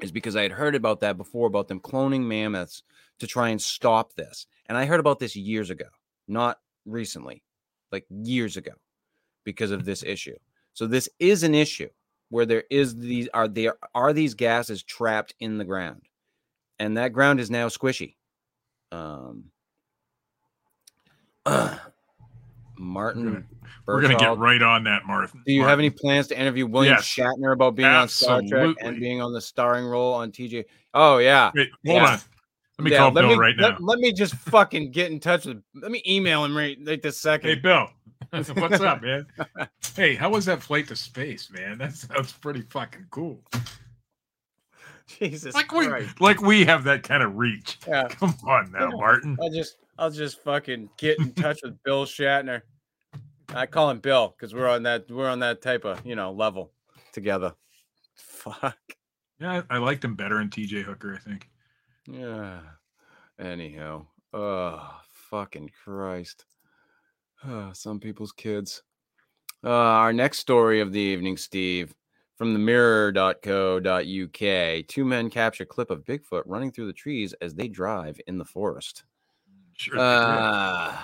is because I had heard about that before about them cloning mammoths to try and stop this. And I heard about this years ago, not recently, like years ago, because of this issue. So this is an issue where there is these are there are these gases trapped in the ground, and that ground is now squishy. Um, Martin, we're gonna, we're gonna get right on that, Martha. do you have any plans to interview William Yes. Shatner about being on Star Trek and being on the starring role on TJ? Oh yeah. Wait, hold Yeah. on. Let me Yeah, call let Bill me, right let, now. let me just fucking get in touch with. Let me email him right, right this second. Hey, Bill. What's up, man? hey, how was that flight to space, man? That sounds pretty fucking cool. Jesus Like we, Christ. like we have that kind of reach. Yeah, Come on now, Martin. I'll just, I'll just fucking get in touch with Bill Shatner. I call him Bill because we're on that, we're on that type of, you know, level together. Fuck. Yeah, I I liked him better in TJ Hooker. I think. Yeah. Anyhow, oh fucking Christ. Ah, some people's kids. Uh, our next story of the evening, Steve, from the mirror.co.uk. Two men capture clip of Bigfoot running through the trees as they drive in the forest. Sure. Uh,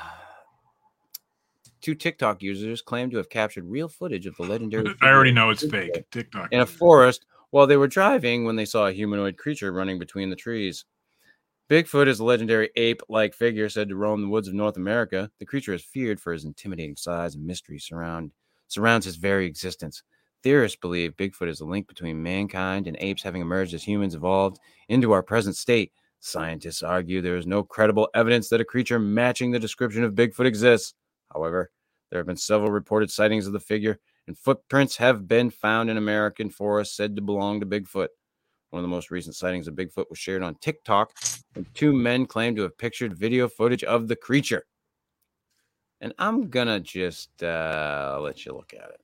two TikTok users claim to have captured real footage of the legendary. I already know it's fake. TikTok. in a forest while they were driving when they saw a humanoid creature running between the trees. Bigfoot is a legendary ape like figure said to roam the woods of North America. The creature is feared for his intimidating size and mystery surround, surrounds his very existence. Theorists believe Bigfoot is a link between mankind and apes having emerged as humans evolved into our present state. Scientists argue there is no credible evidence that a creature matching the description of Bigfoot exists. However, there have been several reported sightings of the figure, and footprints have been found in American forests said to belong to Bigfoot. One of the most recent sightings of Bigfoot was shared on TikTok, and two men claim to have pictured video footage of the creature. And I'm gonna just uh, let you look at it.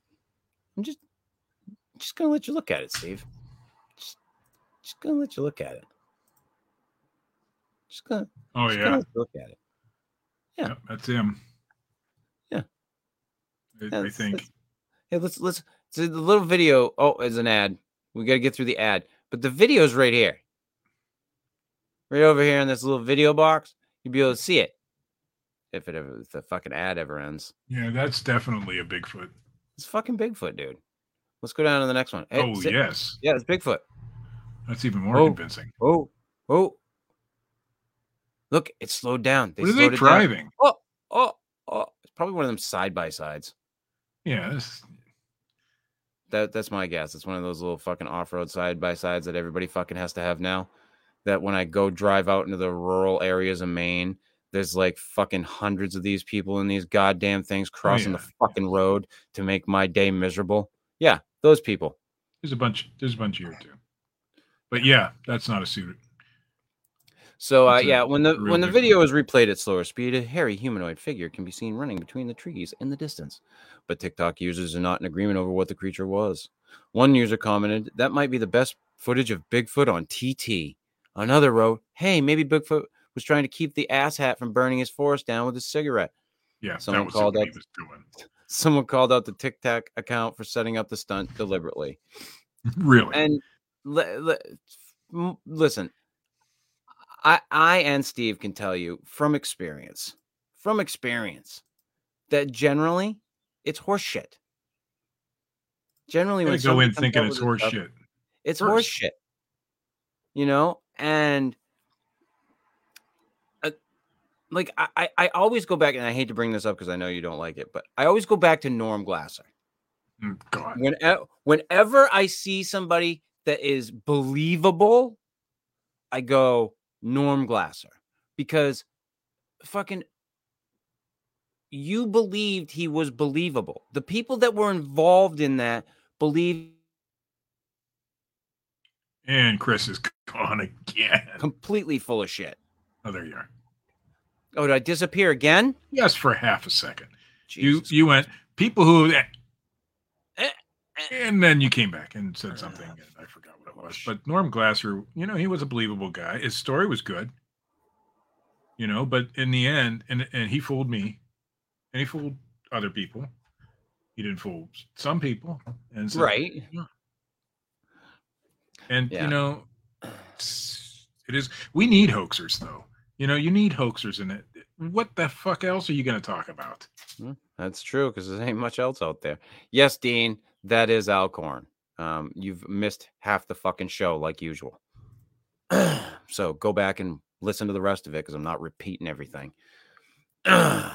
I'm just, just gonna let you look at it, Steve. Just, just gonna let you look at it. Just gonna, oh just gonna yeah. look at it. yeah. Yep, that's him. Yeah. I, I think. let's- Hey, let's let's so the little video. Oh, it's an ad. We got to get through the ad, but the video's right here, right over here in this little video box. You'll be able to see it if it ever if the fucking ad ever ends. Yeah, that's definitely a Bigfoot. It's fucking Bigfoot, dude. Let's go down to the next one. Hey, oh sit- yes, yeah, it's Bigfoot. that's even more Oh. convincing. Oh, oh. Look, it slowed down. They what are slowed they it down. driving? Oh, oh, oh. It's probably one of them side by sides. Yeah, this, That that's my guess. It's one of those little fucking off road side by sides that everybody fucking has to have now. That when I go drive out into the rural areas of Maine, there's like fucking hundreds of these people in these goddamn things oh, crossing yeah, the fucking road to make my day miserable. Yeah, those people. There's a bunch. There's a bunch here too. But yeah, that's not a suit. So uh, yeah, when the real when the video is replayed at slower speed, a hairy humanoid figure can be seen running between the trees in the distance. But TikTok users are not in agreement over what the creature was. One user commented, "That might be the best footage of Bigfoot on TT." Another wrote, "Hey, maybe Bigfoot was trying to keep the asshat from burning his forest down with his cigarette." Yeah, Someone that called what he was doing. Someone called out the TikTok account for setting up the stunt deliberately. Really? And li- m- listen, I I and Steve can tell you from experience, from experience, that generally it's horseshit. Generally, when go in thinking it's horseshit. It's first. horse. You know, and uh, like I, I I always go back, and I hate to bring this up because I know you don't like it, but I always go back to Norm Glasser. Mm, God. When, whenever I see somebody that is believable, I go Norm Glasser because fucking you believed he was believable. The people that were involved in that believe And Chris is gone again. completely full of shit. Oh, there you are. Oh, did I disappear again? Yes, for half a second. You Jesus. you went people who, Eh, eh. and then you came back and said something, Ah, and I forgot what it was. But Norm Glasser, you know, he was a believable guy. His story was good, you know. But in the end, and and he fooled me, and he fooled other people. He didn't fool some people, and so, right. And Yeah. you know, it is. We need hoaxers, though. You know, you need hoaxers in it. What the fuck else are you going to talk about? Hmm, that's true because there ain't much else out there. Yes, Dean, that is Alcorn. Um, you've missed half the fucking show like usual. so go back and listen to the rest of it because I'm not repeating everything.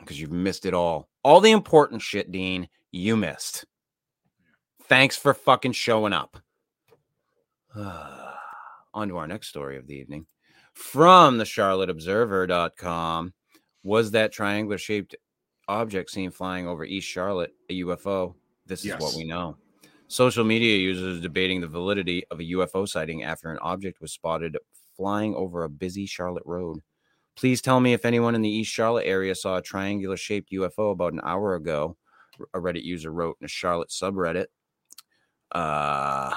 Because you've missed it all. All the important shit, Dean, you missed. Thanks for fucking showing up. On to our next story of the evening. From the charlotteobserver.com was that triangular shaped object seen flying over East Charlotte a UFO? This is what we know. Social media users debating the validity of a UFO sighting after an object was spotted flying over a busy Charlotte road. Please tell me if anyone in the East Charlotte area saw a triangular shaped UFO about an hour ago. A Reddit user wrote in a Charlotte subreddit uh,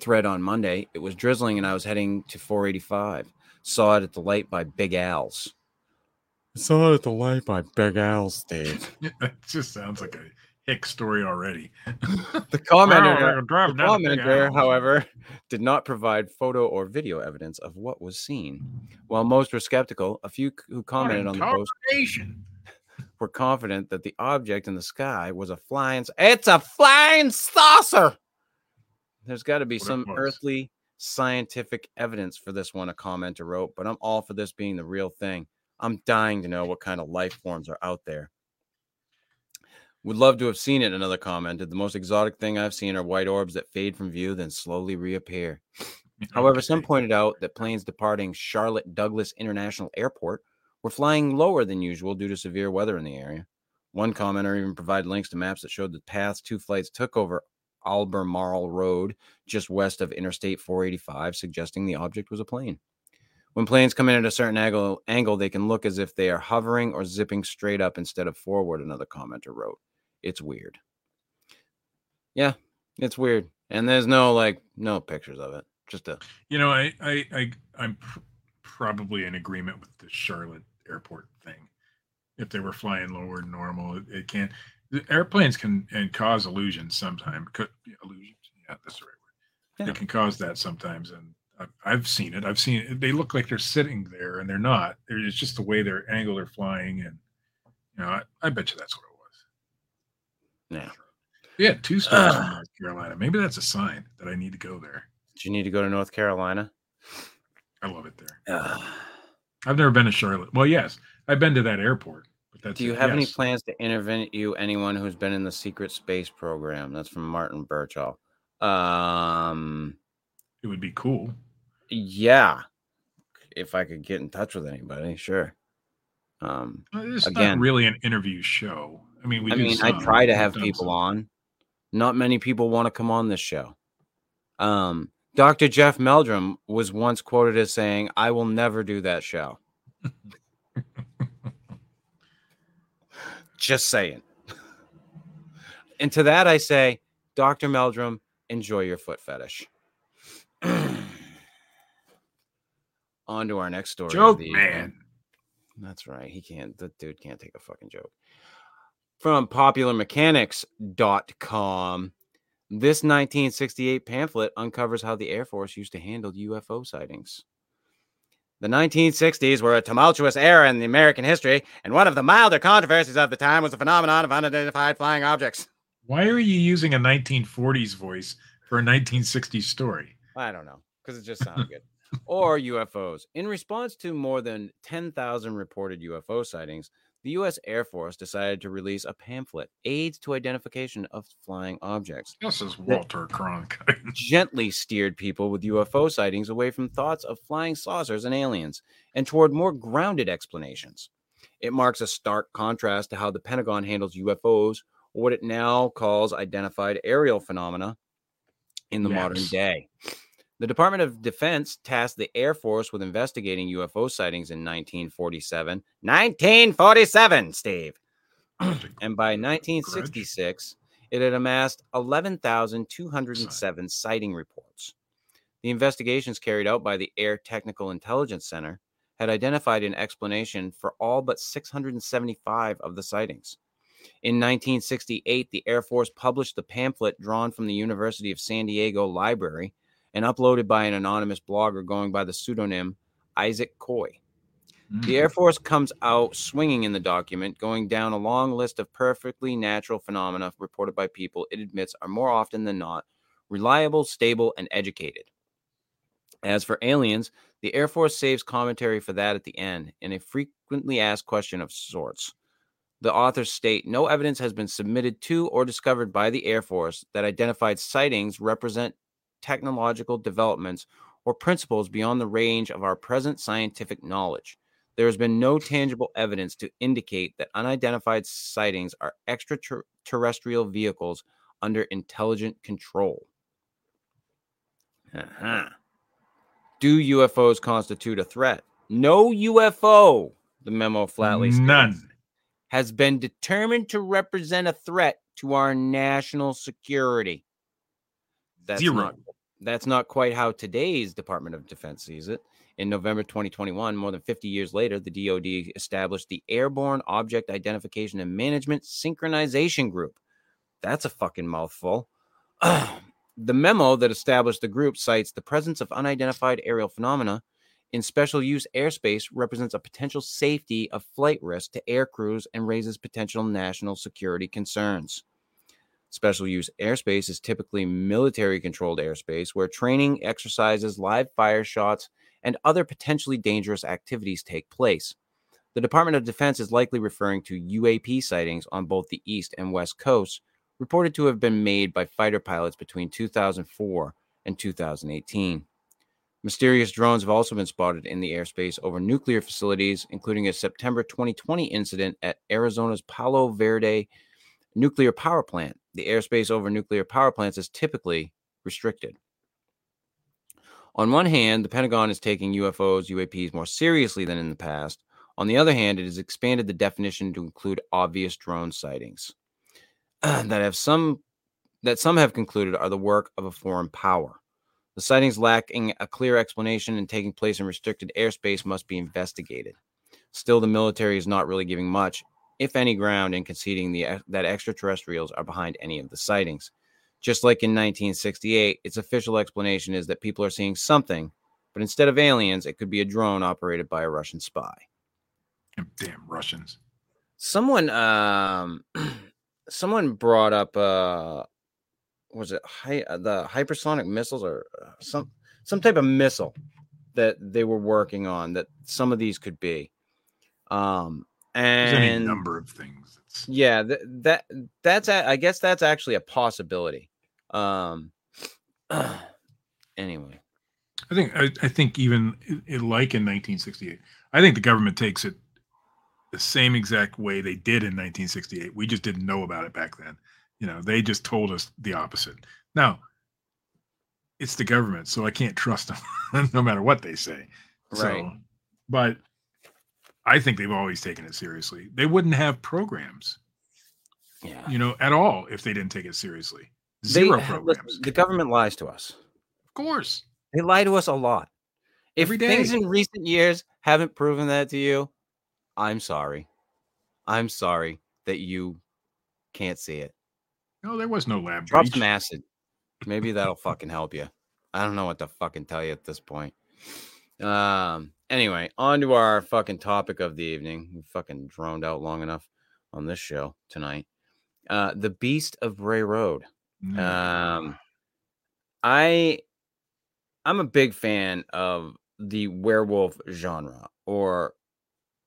thread on Monday. It was drizzling and I was heading to 485. Saw it at the light by Big Al's. Saw it at the light by Big Al's, Dave. That just sounds like a hick story already. The commenter, Well, the commenter, however, did not provide photo or video evidence of what was seen. While most were skeptical, a few who commented on the post were confident that the object in the sky was a flying. It's a flying saucer. There's got to be What some earthly scientific evidence for this one. A commenter wrote, but I'm all for this being the real thing. I'm dying to know what kind of life forms are out there. Would love to have seen it. Another commented. The most exotic thing I've seen are white orbs that fade from view, then slowly reappear. However, some pointed out that planes departing Charlotte Douglas International Airport were flying lower than usual due to severe weather in the area. One commenter even provided links to maps that showed the paths two flights took over Albemarle Road, just west of Interstate 485, suggesting the object was a plane. When planes come in at a certain angle, angle, they can look as if they are hovering or zipping straight up instead of forward, another commenter wrote. It's weird. Yeah, it's weird. And there's no like no pictures of it. Just a You know, I, I, I I'm pr- probably in agreement with the Charlotte airport thing. If they were flying lower than normal, it, it can. The airplanes can and cause illusions sometimes. Co- illusions, yeah, that's the right word. Yeah. They can cause that sometimes, and I've, I've seen it. I've seen it. They look like they're sitting there, and they're not. It's just the way their angle they're flying, and you know, I, I bet you that's what it was. Yeah. Yeah, two stars from North Carolina. Maybe that's a sign that I need to go there. Do you need to go to North Carolina? I love it there. I've never been to Charlotte. Well, yes, I've been to that airport, but that's Do you it. have any plans to interview anyone who's been in the secret space program? That's from Martin Birchall. Um, It would be cool. yeah. if I could get in touch with anybody, sure. Um, It's Again- not really an interview show. I mean, we. I mean, I try to We've people some. on. Not many people want to come on this show. Um, Dr. Jeff Meldrum was once quoted as saying, "I will never do that show." Just saying. And to that, I say, Dr. Meldrum, enjoy your foot fetish. on to our next story. Joke the evening. man. That's right. He can't, the dude can't take a fucking joke. From popularmechanics.com, this 1968 pamphlet uncovers how the Air Force used to handle UFO sightings. The 1960s were a tumultuous era in the American history, and one of the milder controversies of the time was the phenomenon of unidentified flying objects. Why are you using a 1940s voice for a 1960s story? I don't know, because it just sounded good. Or UFOs. In response to more than 10,000 reported UFO sightings, the U.S. Air Force decided to release a pamphlet, Aids to Identification of Flying Objects, This is Walter Cronkite. gently steered people with UFO sightings away from thoughts of flying saucers and aliens and toward more grounded explanations. It marks a stark contrast to how the Pentagon handles UFOs, or what it now calls identified aerial phenomena, in the modern day. The Department of Defense tasked the Air Force with investigating UFO sightings in 1947. 1947, Steve. And by 1966, it had amassed 11,207 sighting reports. The investigations carried out by the Air Technical Intelligence Center had identified an explanation for all but 675 of the sightings. In 1968, the Air Force published the pamphlet drawn from the University of San Diego Library and uploaded by an anonymous blogger going by the pseudonym Isaac Koi. The mm. Air Force comes out swinging in the document, going down a long list of perfectly natural phenomena reported by people it admits are more often than not reliable, stable, and educated. As for aliens, the Air Force saves commentary for that at the end in a frequently asked question of sorts. The authors state no evidence has been submitted to or discovered by the Air Force that identified sightings represent technological developments or principles beyond the range of our present scientific knowledge. There has been no tangible evidence to indicate that unidentified sightings are extraterrestrial vehicles under intelligent control. Uh-huh. Do UFOs constitute a threat? No UFO, the memo flatly states, None. has been determined to represent a threat to our national security. That's Zero. not that's not quite how today's Department of Defense sees it. In November 2021, more than 50 years later, the DoD established the Airborne Object Identification and Management Synchronization Group. That's a fucking mouthful. the memo that established the group cites the presence of unidentified aerial phenomena in special use airspace represents a potential safety of flight risk to air crews and raises potential national security concerns. Special use airspace is typically military controlled airspace where training, exercises, live fire shots, and other potentially dangerous activities take place. The Department of Defense is likely referring to UAP sightings on both the East and West coasts, reported to have been made by fighter pilots between 2004 and 2018. Mysterious drones have also been spotted in the airspace over nuclear facilities, including a September 2020 incident at Arizona's Palo Verde nuclear power plant. The airspace over nuclear power plants is typically restricted. On one hand, the Pentagon is taking UFOs, UAPs more seriously than in the past. On the other hand, it has expanded the definition to include obvious drone sightings that have some that some have concluded are the work of a foreign power. The sightings lacking a clear explanation and taking place in restricted airspace must be investigated. Still, the military is not really giving much, if any, ground in conceding the, that extraterrestrials are behind any of the sightings. Just like in 1968, its official explanation is that people are seeing something, but instead of aliens, it could be a drone operated by a Russian spy. Damn Russians. Someone, um, someone brought up, uh, was it uh, the hypersonic missiles or uh, some some type of missile that they were working on that some of these could be. Um, There's any number of things. Yeah, th- that that's a, I guess that's actually a possibility. Um, anyway, I think I, I think even i- i- like in 1968, I think the government takes it the same exact way they did in 1968. We just didn't know about it back then. You know, they just told us the opposite. Now, it's the government, so I can't trust them no matter what they say. Right. So, but I think they've always taken it seriously. They wouldn't have programs, Yeah. you know, at all if they didn't take it seriously. They- Zero listen, programs. the government lies to us. of course. They lie to us a lot. If things in recent years haven't proven that to you, I'm sorry. I'm sorry that you can't see it. No, there was no lab Drop breach. some acid. Maybe that'll fucking help you. I don't know what to fucking tell you at this point. Um. Anyway, on to our fucking topic of the evening. We fucking droned out long enough on this show tonight. Uh, the Beast of Bray Road. Mm. Um, I I'm a big fan of the werewolf genre, or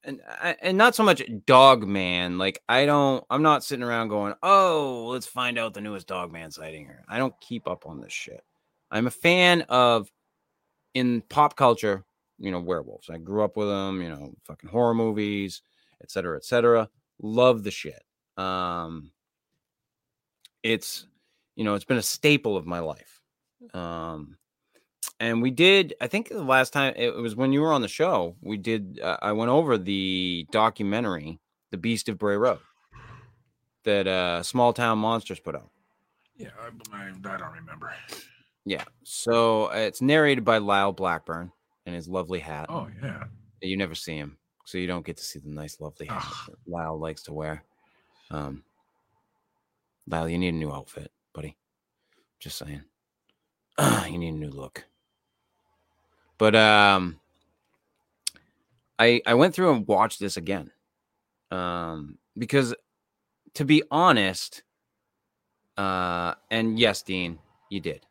and and not so much dog man. Like I don't, I'm not sitting around going, "Oh, let's find out the newest dog man sighting here." I don't keep up on this shit. I'm a fan of in pop culture, you know, werewolves. I grew up with them, you know, fucking horror movies, et cetera, et cetera. Love the shit. Um, it's you know, it's been a staple of my life. Um, and we did, I think the last time it was when you were on the show, we did, uh, I went over the documentary, The Beast of Bray Road, that uh, Small Town Monsters put out. Yeah, I, I, I don't remember. Yeah. So uh, it's narrated by Lyle Blackburn and his lovely hat. Oh yeah, You never see him, so you don't get to see the nice, lovely hat that Lyle likes to wear. Um, Lyle, you need a new outfit, buddy. Just saying. you need a new look. But um, I I went through and watched this again, um, because to be honest, uh, and yes, Dean, you did,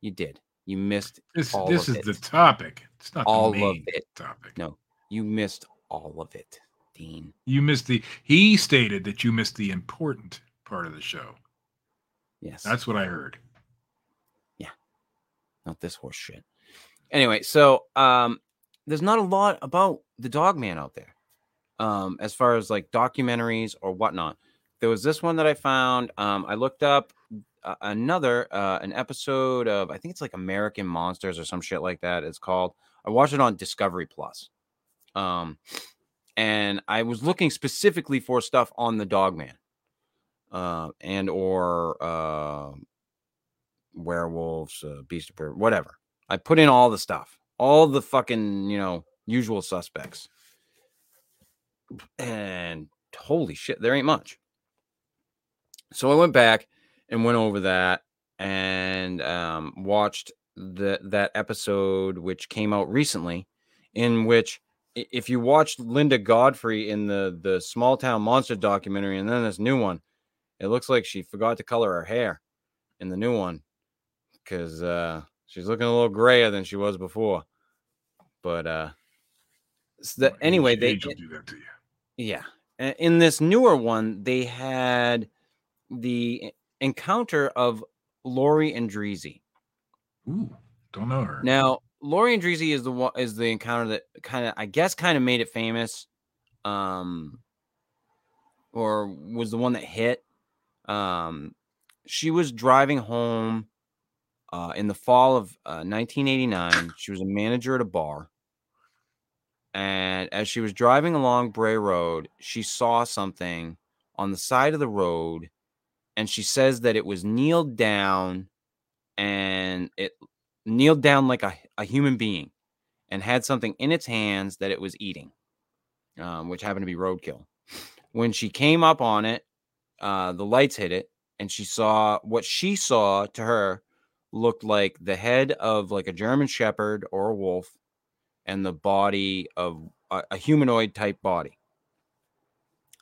you did, you missed this this is it. the topic. It's not All the of it. topic. No. you missed all of it, Dean. You missed the. He stated that you missed the important part of the show. Yes, That's what I heard. Yeah, not this horse shit. Anyway, so um, there's not a lot about the dog man out there, um, as far as like documentaries or whatnot. There was this one that I found. Um, I looked up another uh, an episode of I think it's like American Monsters or some shit like that. It's called. I watched it on Discovery Plus, um, and I was looking specifically for stuff on the dog man, uh, and or uh, werewolves, uh, beast of whatever. I put in all the stuff, all the fucking, you know, usual suspects. And holy shit, there ain't much. So I went back and went over that and um, watched the that episode which came out recently, in which if you watched Linda Godfrey in the the small town monster documentary and then this new one, it looks like she forgot to color her hair in the new one because uh, she's looking a little grayer than she was before. But uh, s- the, Well, anyway, they do that to you. yeah, in this newer one, they had the encounter of Lorianne Endrizzi. Ooh, don't know her. Now, Lorianne Endrizzi is the one is the encounter that kind of I guess kind of made it famous, um, or was the one that hit. Um, she was driving home uh, in the fall of uh, 1989. She was a manager at a bar, and as she was driving along Bray Road, she saw something on the side of the road, and she says that it was kneeled down, and it kneeled down like a, a human being and had something in its hands that it was eating, um, which happened to be roadkill. When she came up on it, uh, the lights hit it, and she saw what she saw to her looked like the head of like a German Shepherd or a wolf, and the body of a, a humanoid type body.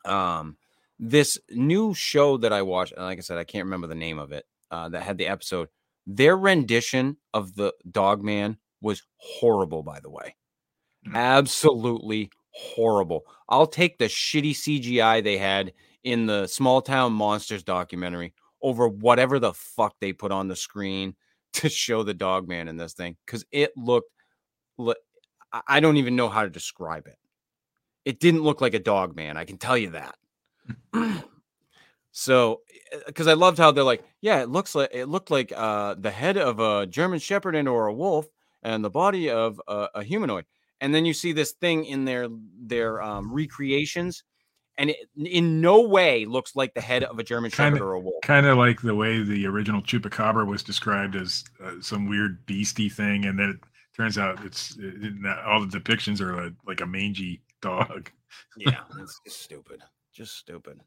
Um, this new show that I watched, and like I said, I can't remember the name of it. Uh, that had the episode their rendition of the dog man was horrible by the way Mm. absolutely horrible i'll take the shitty cgi they had in the small town monsters documentary over whatever the fuck they put on the screen to show the dog man in this thing because it looked. I don't even know how to describe it. It didn't look like a dog man. I can tell you that. So, because I loved how they're like, yeah, it looks like it looked like uh, the head of a German Shepherd and or a wolf, and the body of a, a humanoid. And then you see this thing in their their um, recreations, and it in no way looks like the head of a German Kinda- Shepherd or a wolf. Kind of like the way the original Chupacabra was described as uh, some weird beastie thing, and then it turns out it's it, it- all the depictions are like, like a mangy dog. yeah, it's stupid. Just stupid.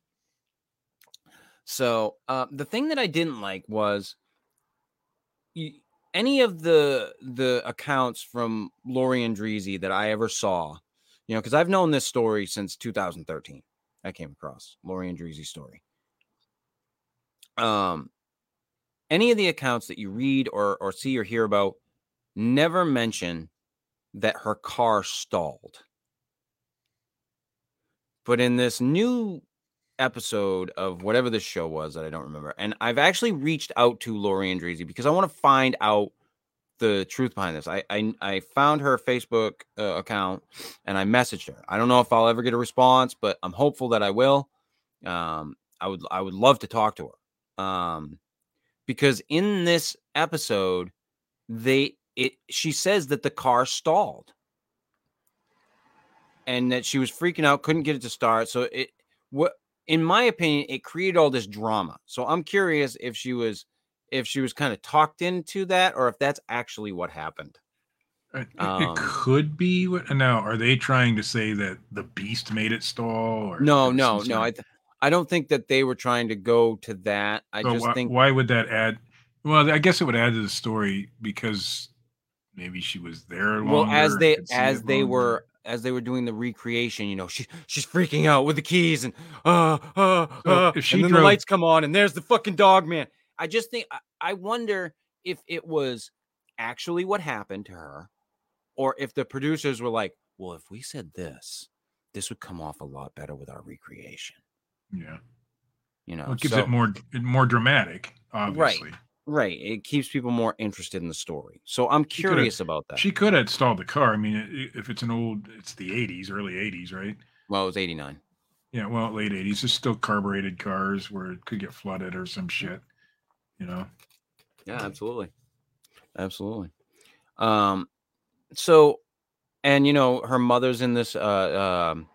So uh, the thing that I didn't like was any of the the accounts from Lorianne Endrizzi that I ever saw, you know, because I've known this story since 2013. I came across Lorianne Endrizzi's story. Um, any of the accounts that you read or or see or hear about never mention that her car stalled. But in this new episode of whatever this show was that I don't remember, and I've actually reached out to Lorianne Endrizzi because I want to find out the truth behind this. I I, I found her Facebook uh, account and I messaged her. I don't know if I'll ever get a response, but I'm hopeful that I will. Um, I would I would love to talk to her. Um, because in this episode, they it she says that the car stalled and that she was freaking out, couldn't get it to start. So it what in my opinion, it created all this drama. So I'm curious if she was if she was kind of talked into that or if that's actually what happened. It, Um, it could be. what- Now, are they trying to say that the beast made it stall? Or No, no, no. I th- I don't think that they were trying to go to that. I But just why, think why would that add? Well, I guess it would add to the story because maybe she was there. well as they as they longer. were as they were doing the recreation you know she she's freaking out with the keys and uh uh, uh she and then the lights come on and there's the fucking dog man. I just think I, I wonder if it was actually what happened to her or if the producers were like well if we said this this would come off a lot better with our recreation. Yeah, you know well, it gives So- it more more dramatic. Obviously, right it keeps people more interested in the story so i'm curious about that she could have stalled the car. I mean, if it's an old, it's the '80s, early '80s, right? well it was 89 Yeah, well, late '80s. There's still carbureted cars where it could get flooded or some shit. You know, Yeah, absolutely. Absolutely. Um so and you know her mother's in this uh um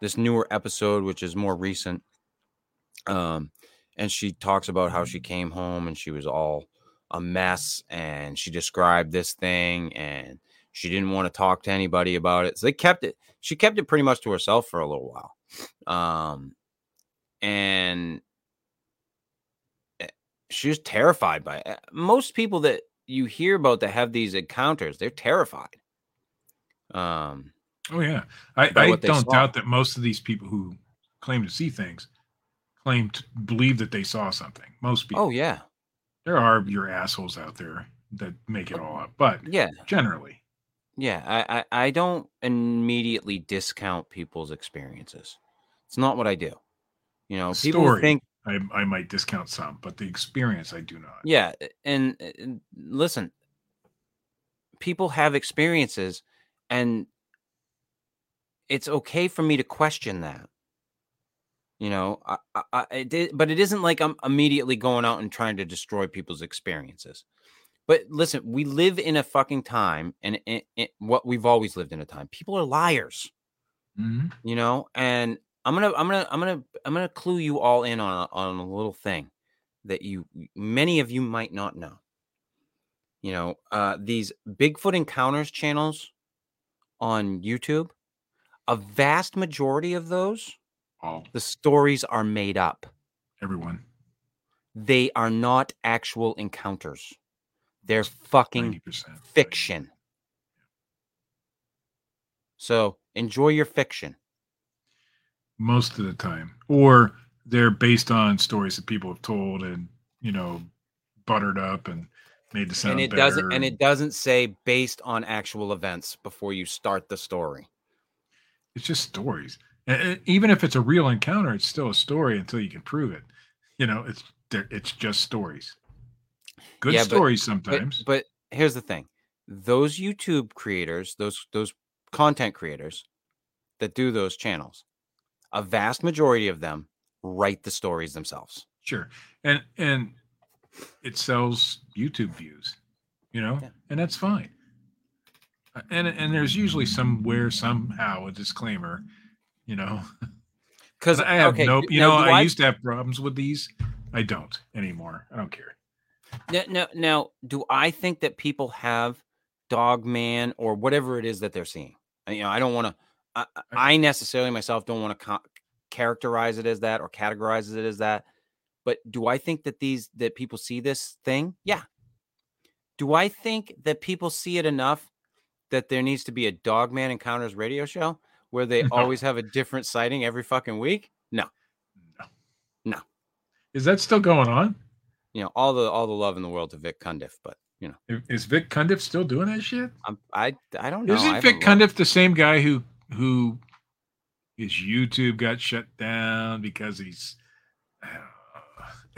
this newer episode which is more recent. Um and she talks about how she came home and she was all a mess and she described this thing and she didn't want to talk to anybody about it. So they kept it she kept it pretty much to herself for a little while. Um and eh, she was terrified by it. Most people that you hear about that have these encounters, they're terrified. Um, oh yeah, I, I don't saw. doubt that most of these people who claim to see things claim to believe that they saw something. Most oh, people. oh yeah, there are your assholes out there that make it all up, but yeah, generally, yeah. I, I I don't immediately discount people's experiences. It's not what I do. You know, people think I, I might discount some, but the experience I do not. yeah and, and listen people have experiences and it's okay for me to question that you know I, I, I it did, but it isn't like i'm immediately going out and trying to destroy people's experiences. But listen we live in a fucking time and it, it, what we've always lived in a time people are liars. Mhm. you know and i'm gonna i'm gonna i'm gonna i'm gonna clue you all in on a, on a little thing that you many of you might not know. You know uh these bigfoot encounters channels on youtube a vast majority of those All the stories are made up. Everyone, they are not actual encounters. They're fucking fiction. So enjoy your fiction. Most of the time, or they're based on stories that people have told and you know buttered up and made to sound and it better. doesn't and it doesn't say based on actual events before you start the story. It's just stories. Even if it's a real encounter, it's still a story until you can prove it. You know, it's it's just stories. Good Yeah, stories But, sometimes. but here's the thing: those YouTube creators, those those content creators that do those channels, a vast majority of them write the stories themselves. Sure. And and it sells YouTube views, you know, Yeah. and that's fine. Uh, And and there's usually somewhere somehow a disclaimer, you know. Because I have okay, no, you now, know, do I, used to have problems with these. I don't anymore. I don't care. Now, now, now, do I think that people have dog man or whatever it is that they're seeing? You know, I don't want to. I, I- I necessarily myself don't want to co- characterize it as that or categorize it as that. But do I think that these that people see this thing? Yeah. Do I think that people see it enough that there needs to be a dog man encounters radio show where they No. always have a different sighting every fucking week? No. No. No. Is that still going on? You know, all the all the love in the world to Vic Cundiff, but you know, Is Vic Cundiff still doing that shit? I'm, I I don't know. Isn't Vic. Cundiff the same guy who who his YouTube got shut down because he's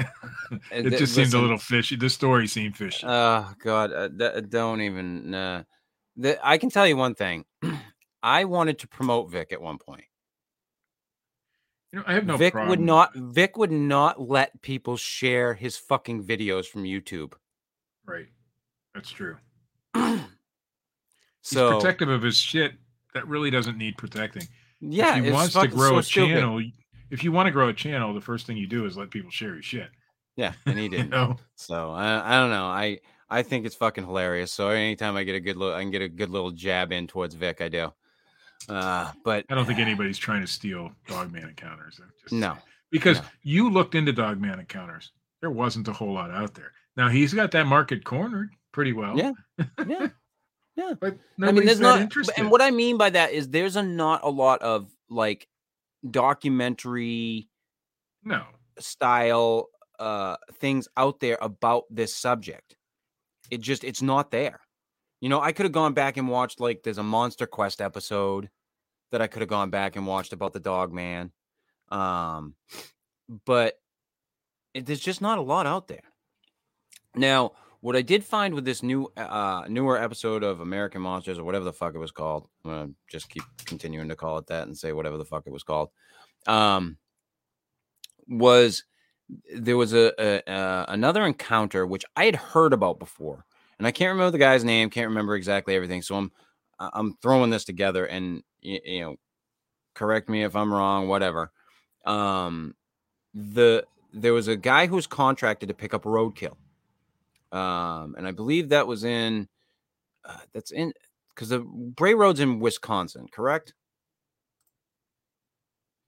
it th- just seemed a little fishy. The story seemed fishy. Oh God, uh, don't even. Uh, the, I can tell you one thing. I wanted to promote Vic at one point. you know, I have no Vic problem. would not. Vic would not let people share his fucking videos from YouTube. Right. That's true. so he's protective of his shit that really doesn't need protecting. yeah, if he it's wants to grow so a stupid. channel, if you want to grow a channel, the first thing you do is let people share your shit. Yeah, and he didn't. know, So I, I don't know. I I think it's fucking hilarious. So anytime I get a good little, I can get a good little jab in towards Vic. I do. Uh, but I don't think anybody's trying to steal Dogman encounters. Just No. because No. you looked into Dogman encounters. There wasn't a whole lot out there. Now he's got that market cornered pretty well. Yeah. Yeah. yeah. but I mean, there's not, interested. and what I mean by that is there's a not a lot of like documentary no, style uh things out there about this subject. It just it's not there. You know, I could have gone back and watched like there's a Monster Quest episode that I could have gone back and watched about the dog man. Um but it, there's just not a lot out there. Now, what I did find with this new uh newer episode of American Monsters or whatever the fuck it was called, I'm gonna just keep continuing to call it that and say whatever the fuck it was called. Um was there was a, a uh, another encounter which I had heard about before, and I can't remember the guy's name, can't remember exactly everything. So I'm I'm throwing this together, and you, you know, correct me if I'm wrong, whatever. Um, the there was a guy who was contracted to pick up roadkill, um, and I believe that was in uh, that's in because the Bray Road's in Wisconsin, correct?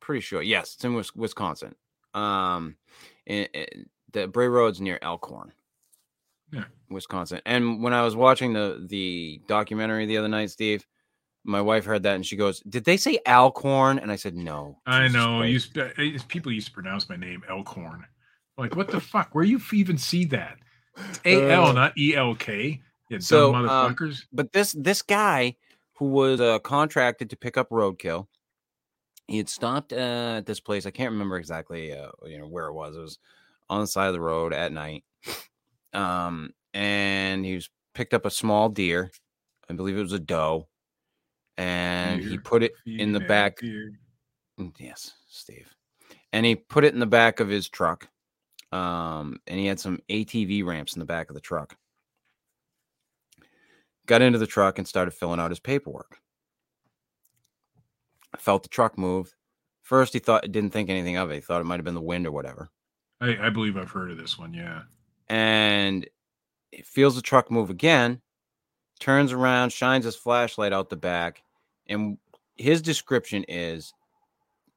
Pretty sure. Yes, it's in Wisconsin. Um, and, and the Bray Road's near Elkhorn, Yeah. Wisconsin. And when I was watching the the documentary the other night, Steve, my wife heard that and she goes, "Did they say Alcorn?" And I said, "No." I Jesus know. Christ." Used to, eh, people used to pronounce my name Elkhorn. Like, what the fuck? Where you even see that? It's A L, Uh, not E L K. You so, dumb um, motherfuckers. but this this guy who was uh, contracted to pick up roadkill he had stopped uh, at this place i can't remember exactly uh, you know where it was it was on the side of the road at night um and he was picked up a small deer i believe it was a doe and he put it in the back. Mm, Yes, Steve. And he put it in the back of his truck. Um, and he had some ATV ramps in the back of the truck. Got into the truck and started filling out his paperwork. I felt the truck move. First, he thought didn't think anything of it. He thought it might have been the wind or whatever. I, I believe I've heard of this one. Yeah. And he feels the truck move again, turns around, shines his flashlight out the back, and his description is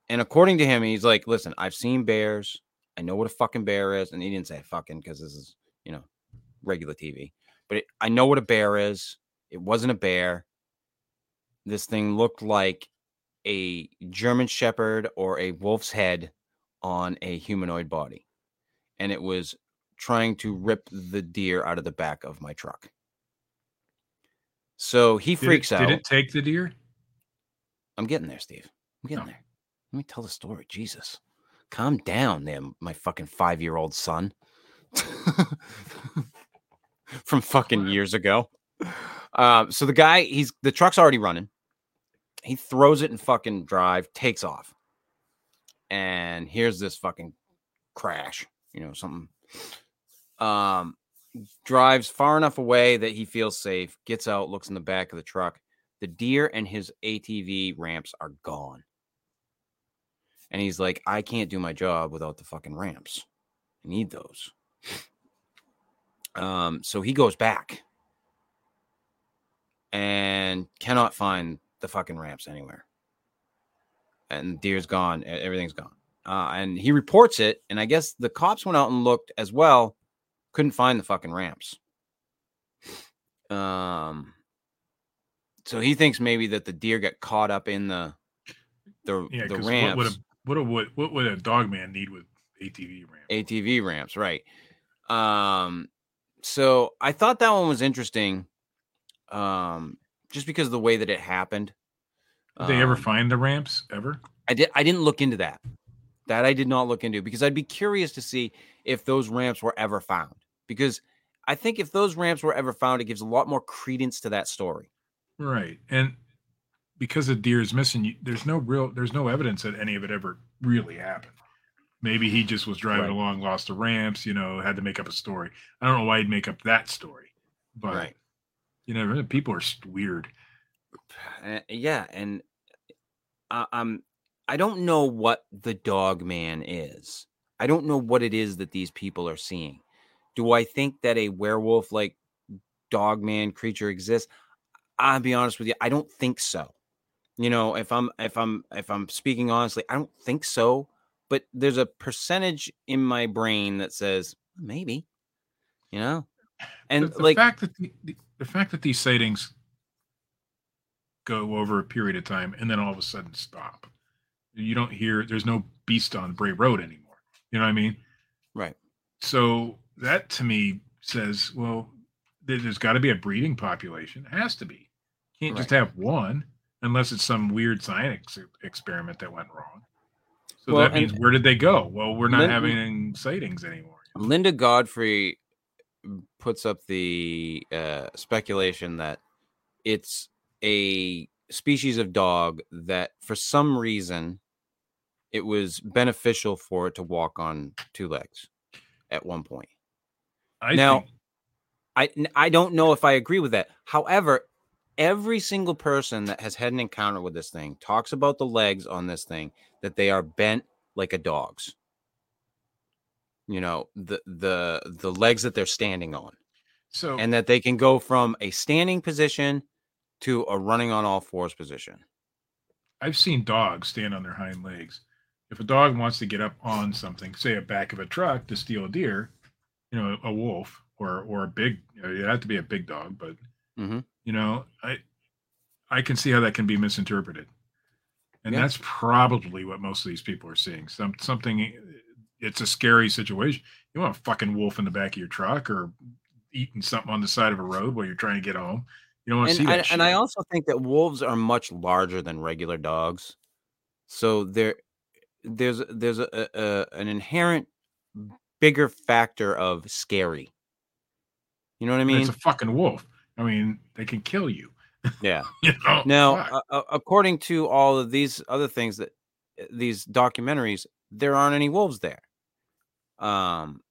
and according to him, he's like, listen, I've seen bears. I know what a fucking bear is. And he didn't say fucking because this is, you know, regular TV. But it, I know what a bear is. It wasn't a bear. This thing looked like a German shepherd or a wolf's head on a humanoid body. And it was trying to rip the deer out of the back of my truck. So he Did it- freaks out. Did it take the deer? I'm getting there, Steve. I'm getting Oh. there. Let me tell the story. Jesus. Calm down there, my fucking five year old son. from fucking years ago. Um, so the guy, he's the truck's already running. He throws it in fucking drive, takes off, and here's this fucking crash. You know, something. Um, drives far enough away that he feels safe. Gets out, looks in the back of the truck. The deer and his ATV ramps are gone. And he's like, I can't do my job without the fucking ramps. I need those. Um, so he goes back and cannot find the fucking ramps anywhere. And deer's gone, everything's gone. Uh, and he reports it, and I guess the cops went out and looked as well, couldn't find the fucking ramps. Um, so he thinks maybe that the deer got caught up in the the Yeah, the ramps. what would a what a what, what would a dog man need with ATV ramp? ATV ramps, right? Um, so I thought that one was interesting, um, just because of the way that it happened. Did they ever Um, find the ramps ever? I did. I didn't look into that. That I did not look into because I'd be curious to see if those ramps were ever found. Because I think if those ramps were ever found, it gives a lot more credence to that story. Right, and because the deer is missing, you- there's no real there's no evidence that any of it ever really happened. Maybe he just was driving Right. along, lost the ramps, you know, had to make up a story. I don't know why he'd make up that story, but Right. you know, people are weird. Uh, yeah, and I, I'm I don't know what the dog man is. I don't know what it is that these people are seeing. Do I think that a werewolf like dog man creature exists? I'll be honest with you, I don't think so. You know, if I'm if I'm if I'm speaking honestly, I don't think so. But there's a percentage in my brain that says maybe, you know, and the, the like fact that the, the, the fact that these sightings go over a period of time and then all of a sudden stop. You don't hear there's no beast on Bray Road anymore. You know what I mean? right, So that to me says, well, there- there's got to be a breeding population. It has to be. Can't just have one unless it's some weird science experiment that went wrong. So Well, that means where did they go? Well, we're not having sightings anymore. Linda Godfrey puts up the uh, speculation that it's a species of dog that, for some reason, it was beneficial for it to walk on two legs at one point. I Now- think, I I don't know if I agree with that. However, every single person that has had an encounter with this thing talks about the legs on this thing that they are bent like a dog's. You know, the the the legs that they're standing on so and that they can go from a standing position to a running on all fours position. I've seen dogs stand on their hind legs. If a dog wants to get up on something, say a back of a truck to steal a deer, you know, a wolf or or a big, you know, it have to be a big dog, but Mhm. you know, I I can see how that can be misinterpreted, and Yeah. that's probably what most of these people are seeing. Some something, it's a scary situation. You want a fucking wolf in the back of your truck or eating something on the side of a road while you're trying to get home. You don't want to see that. and, and I also think that wolves are much larger than regular dogs, so there, there's there's a, a an inherent bigger factor of scary. You know what I mean? it's a fucking wolf. I mean, they can kill you. yeah. You know. Now, uh, according to all of these other things that uh, these documentaries, there aren't any wolves there. Um,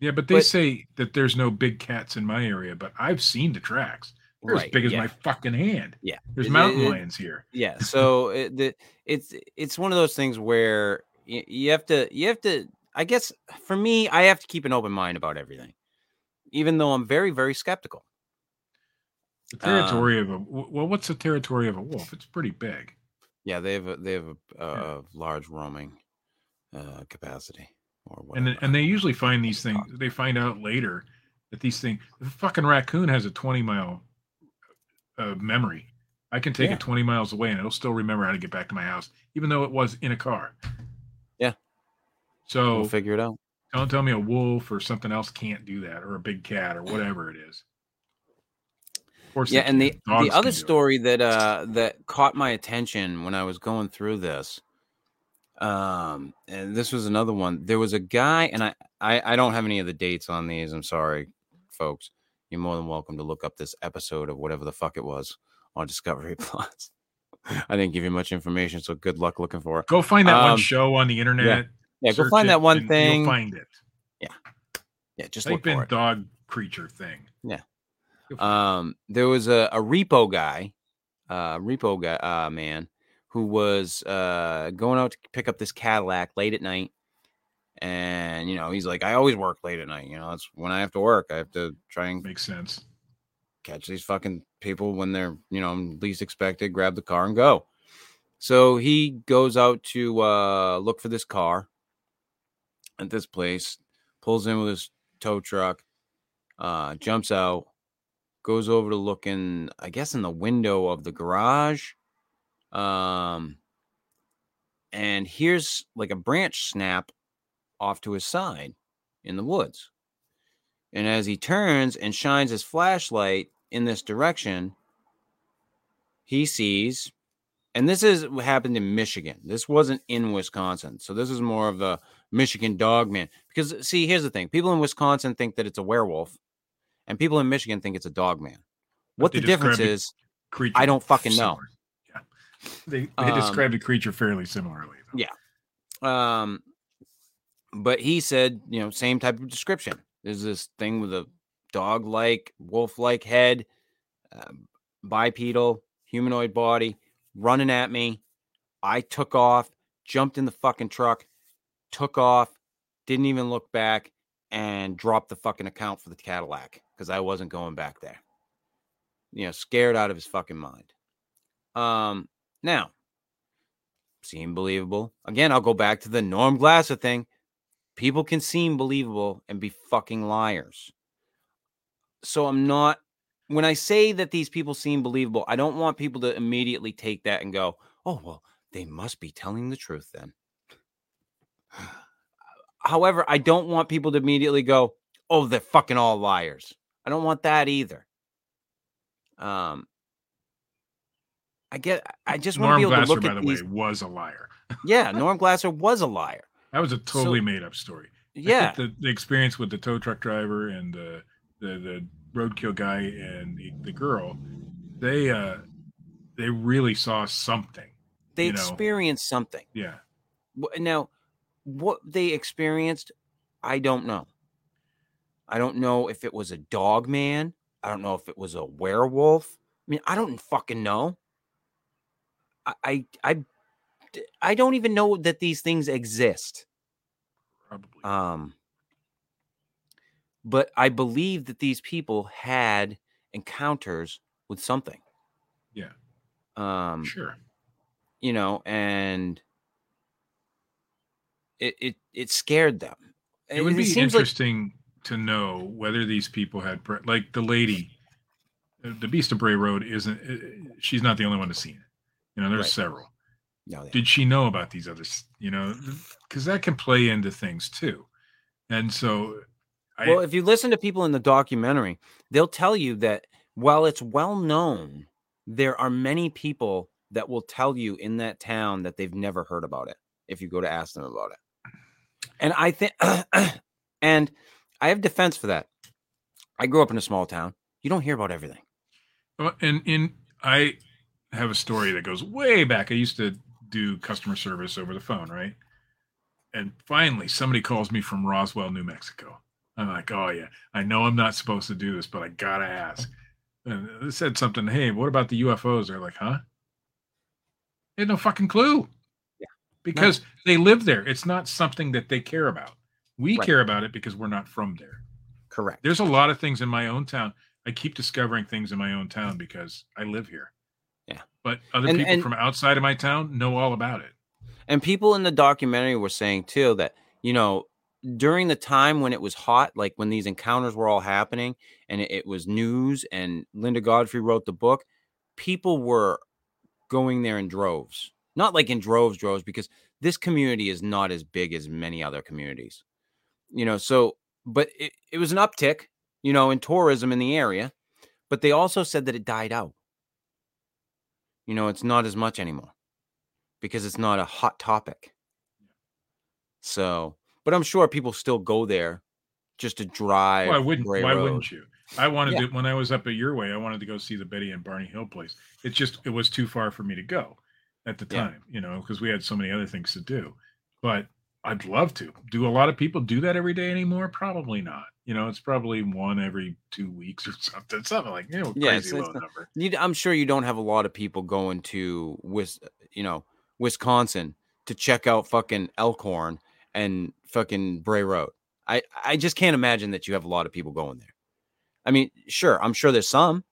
Yeah, but they But- say that there's no big cats in my area, but I've seen the tracks. They're as big as yeah. my fucking hand. Yeah. There's mountain it- it- lions here. yeah so it, the, it's it's one of those things where you, you have to you have to i guess for me i have to keep an open mind about everything even though i'm very very skeptical The Um, territory of a well, what's the territory of a wolf? It's pretty big. yeah they have a, they have a, a, large roaming uh capacity or And whatever then- and they usually find these things. They find out later that these things. The fucking raccoon has a 20 mile uh, memory. I can take Yeah. it 20 miles away and it'll still remember how to get back to my house, even though it was in a car. Yeah. So we'll figure it out Don't tell me a wolf or something else can't do that, or a big cat, or whatever it is. Course, yeah and the. Dogs the other story that uh that caught my attention when i was going through this um and this was another one there was a guy and i i, I don't have any of the dates on these i'm sorry folks you're more than welcome to look up this episode of whatever the fuck it was on Discovery Plus. I didn't give you much information, so good luck looking for it. Go find that Um, one show on the internet. Yeah, go find that one thing. You'll find it. Yeah, yeah. just look Type for in it. dog creature thing. Yeah. Um there was a, a repo guy uh repo guy uh man who was uh going out to pick up this cadillac late at night. And you know he's like i always work late at night you know that's when i have to work i have to try and make sense. catch these fucking people when they're you know least expected grab the car and go. So he goes out to uh look for this car at this place pulls in with his tow truck uh jumps out goes over to look in i guess in the window of the garage um and here's like a branch snap off to his side in the woods and as he turns and shines his flashlight in this direction, he sees, and this is what happened in Michigan. This wasn't in Wisconsin. So this is more of the Michigan dog man. Because, see, here's the thing people in Wisconsin think that it's a werewolf, and people in Michigan think it's a dog man. What the difference is, Creature. I don't fucking know. Yeah. They they Um, described the creature fairly similarly. though. Yeah. Um, but he said, you know, same type of description. There's this thing with a dog-like, wolf-like head, um, bipedal, humanoid body, running at me. I took off, jumped in the fucking truck, took off, didn't even look back, and dropped the fucking account for the Cadillac because I wasn't going back there. You know, scared out of his fucking mind. Um, now seem believable. Again, I'll go back to the Norm Glasser thing. People can seem believable and be fucking liars. So I'm not when I say that these people seem believable, I don't want people to immediately take that and go, "Oh, well, they must be telling the truth then." However, I don't want people to immediately go, "Oh, they're fucking all liars." I don't want that either. Um I get I just want to be able Glasser, to look by at the these way, was a liar. yeah, Norm Glasser was a liar. That was a totally made up story. Yeah, the, the experience with the tow truck driver and the the, the roadkill guy and the, the girl, they uh they really saw something. they you know. experienced something. Yeah. Now, what they experienced, I don't know. I don't know if it was a dog man. I don't know if it was a werewolf. I mean, I don't fucking know. I I I don't even know that these things exist. Probably. Um, but I believe that these people had encounters with something. Yeah. Um, sure. you know, and it it it scared them. It would And be seems like interesting to know whether these people had pre- like the lady uh, the beast of bray road isn't uh, she's not the only one to see it you know there's Right. several no, they- did she know about these others you know because that can play into things too and so I, well, if you listen to people in the documentary, they'll tell you that while it's well known, there are many people that will tell you in that town that they've never heard about it if you go to ask them about it. And I think, and I have defense for that. I grew up in a small town. You don't hear about everything. Uh, and in I have a story that goes way back. I used to do customer service over the phone, right? And finally, somebody calls me from Roswell, New Mexico. I'm like, oh yeah, I know I'm not supposed to do this, but I gotta ask. And they said something. Hey, what about the UFOs? They're like, huh? They had no fucking clue. Yeah. Because they live there. It's not something that they care about. We Right. care about it because we're not from there Correct. there's a lot of things in my own town. I keep discovering things in my own town because I live here. Yeah. But other And- people and- from outside of my town know all about it. And people in the documentary were saying too that, you know, during the time when it was hot, like when these encounters were all happening and it, it was news and Linda Godfrey wrote the book, people were going there in droves. Not like in droves, droves, because this community is not as big as many other communities. You know, so but it, it was an uptick, you know, in tourism in the area, but they also said that it died out. You know, it's not as much anymore because it's not a hot topic. So, but I'm sure people still go there just to oh, drive. Why wouldn't why Road. wouldn't you? I wanted Yeah. to when I was up at your way. I wanted to go see the Betty and Barney Hill place. It's just it was too far for me to go at the Yeah. time, you know, because we had so many other things to do. But I'd love to. Do a lot of people do that every day anymore? Probably not. You know, it's probably one every two weeks or something. Something like you know, Yeah, crazy low number. You, I'm sure you don't have a lot of people going to Wis, you know, Wisconsin to check out fucking Elkhorn and fucking Bray Road. I, I just can't imagine that you have a lot of people going there. I mean, sure, I'm sure there's some.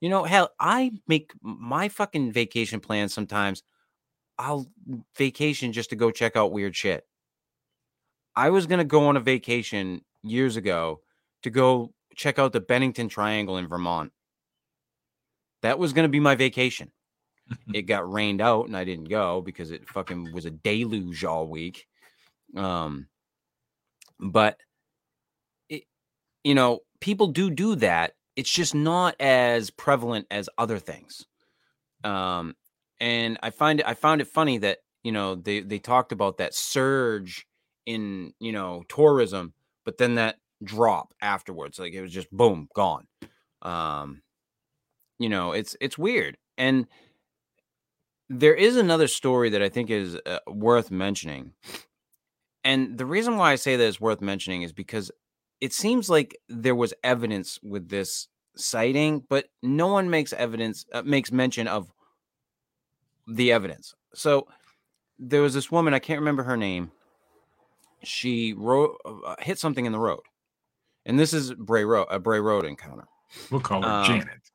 You know, hell, I make my fucking vacation plans sometimes. I'll vacation just to go check out weird shit. I was gonna go on a vacation years ago to go check out the Bennington Triangle in Vermont. That was gonna be my vacation. it got rained out and I didn't go because it fucking was a deluge all week. Um, but it, you know, people do do that. It's just not as prevalent as other things. Um, and I find it, I found it funny that you know they they talked about that surge in you know tourism, but then that drop afterwards, like it was just boom gone. Um, you know, it's it's weird and there is another story that I think is uh, worth mentioning. And the reason why I say that is worth mentioning is because it seems like there was evidence with this sighting, but no one makes evidence uh, makes mention of the evidence. So there was this woman, I can't remember her name. She wrote uh, hit something in the road. And this is Bray Road, a Bray Road encounter. We'll call her Um, Janet.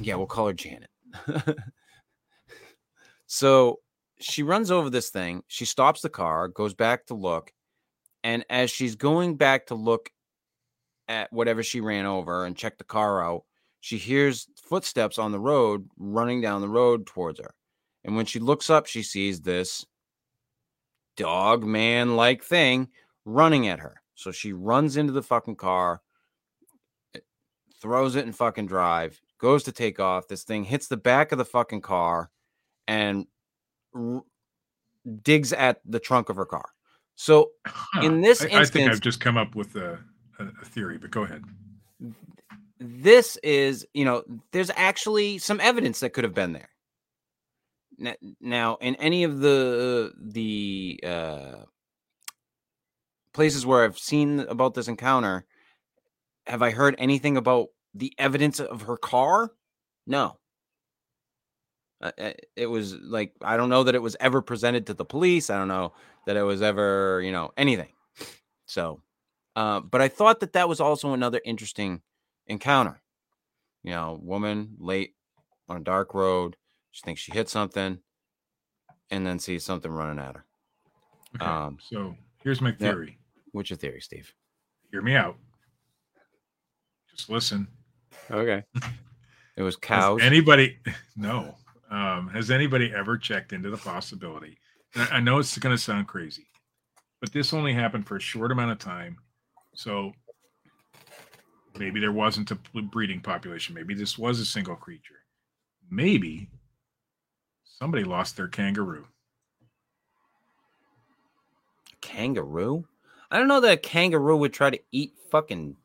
Yeah, we'll call her Janet. so she runs over this thing. She stops the car, goes back to look. And as she's going back to look at whatever she ran over and check the car out, she hears footsteps on the road running down the road towards her. And when she looks up, she sees this dog man like thing running at her. So she runs into the fucking car, eh, throws it in fucking drive, goes to take off. This thing hits the back of the fucking car and r- digs at the trunk of her car. So Huh. in this I, I think I've just come up with a, a theory, but go ahead. this is, you know, there's actually some evidence that could have been there. Now, in any of the the uh, places where I've seen about this encounter, have I heard anything about the evidence of her car? No. Uh, it was like I don't know that it was ever presented to the police. I don't know that it was ever, you know, anything. So, uh, but I thought that that was also another interesting encounter. You know, woman late on a dark road. She thinks she hit something, and then sees something running at her. Okay. Um, so here's my yeah. theory. What's your theory, Steve? Hear me out. Just listen. Okay. It was Has cows. anybody? No. Um, has anybody ever checked into the possibility? and I I know it's going to sound crazy, but this only happened for a short amount of time. So maybe there wasn't a breeding population. Maybe this was a single creature. Maybe somebody lost their kangaroo. kangaroo. I don't know that a kangaroo would try to eat fucking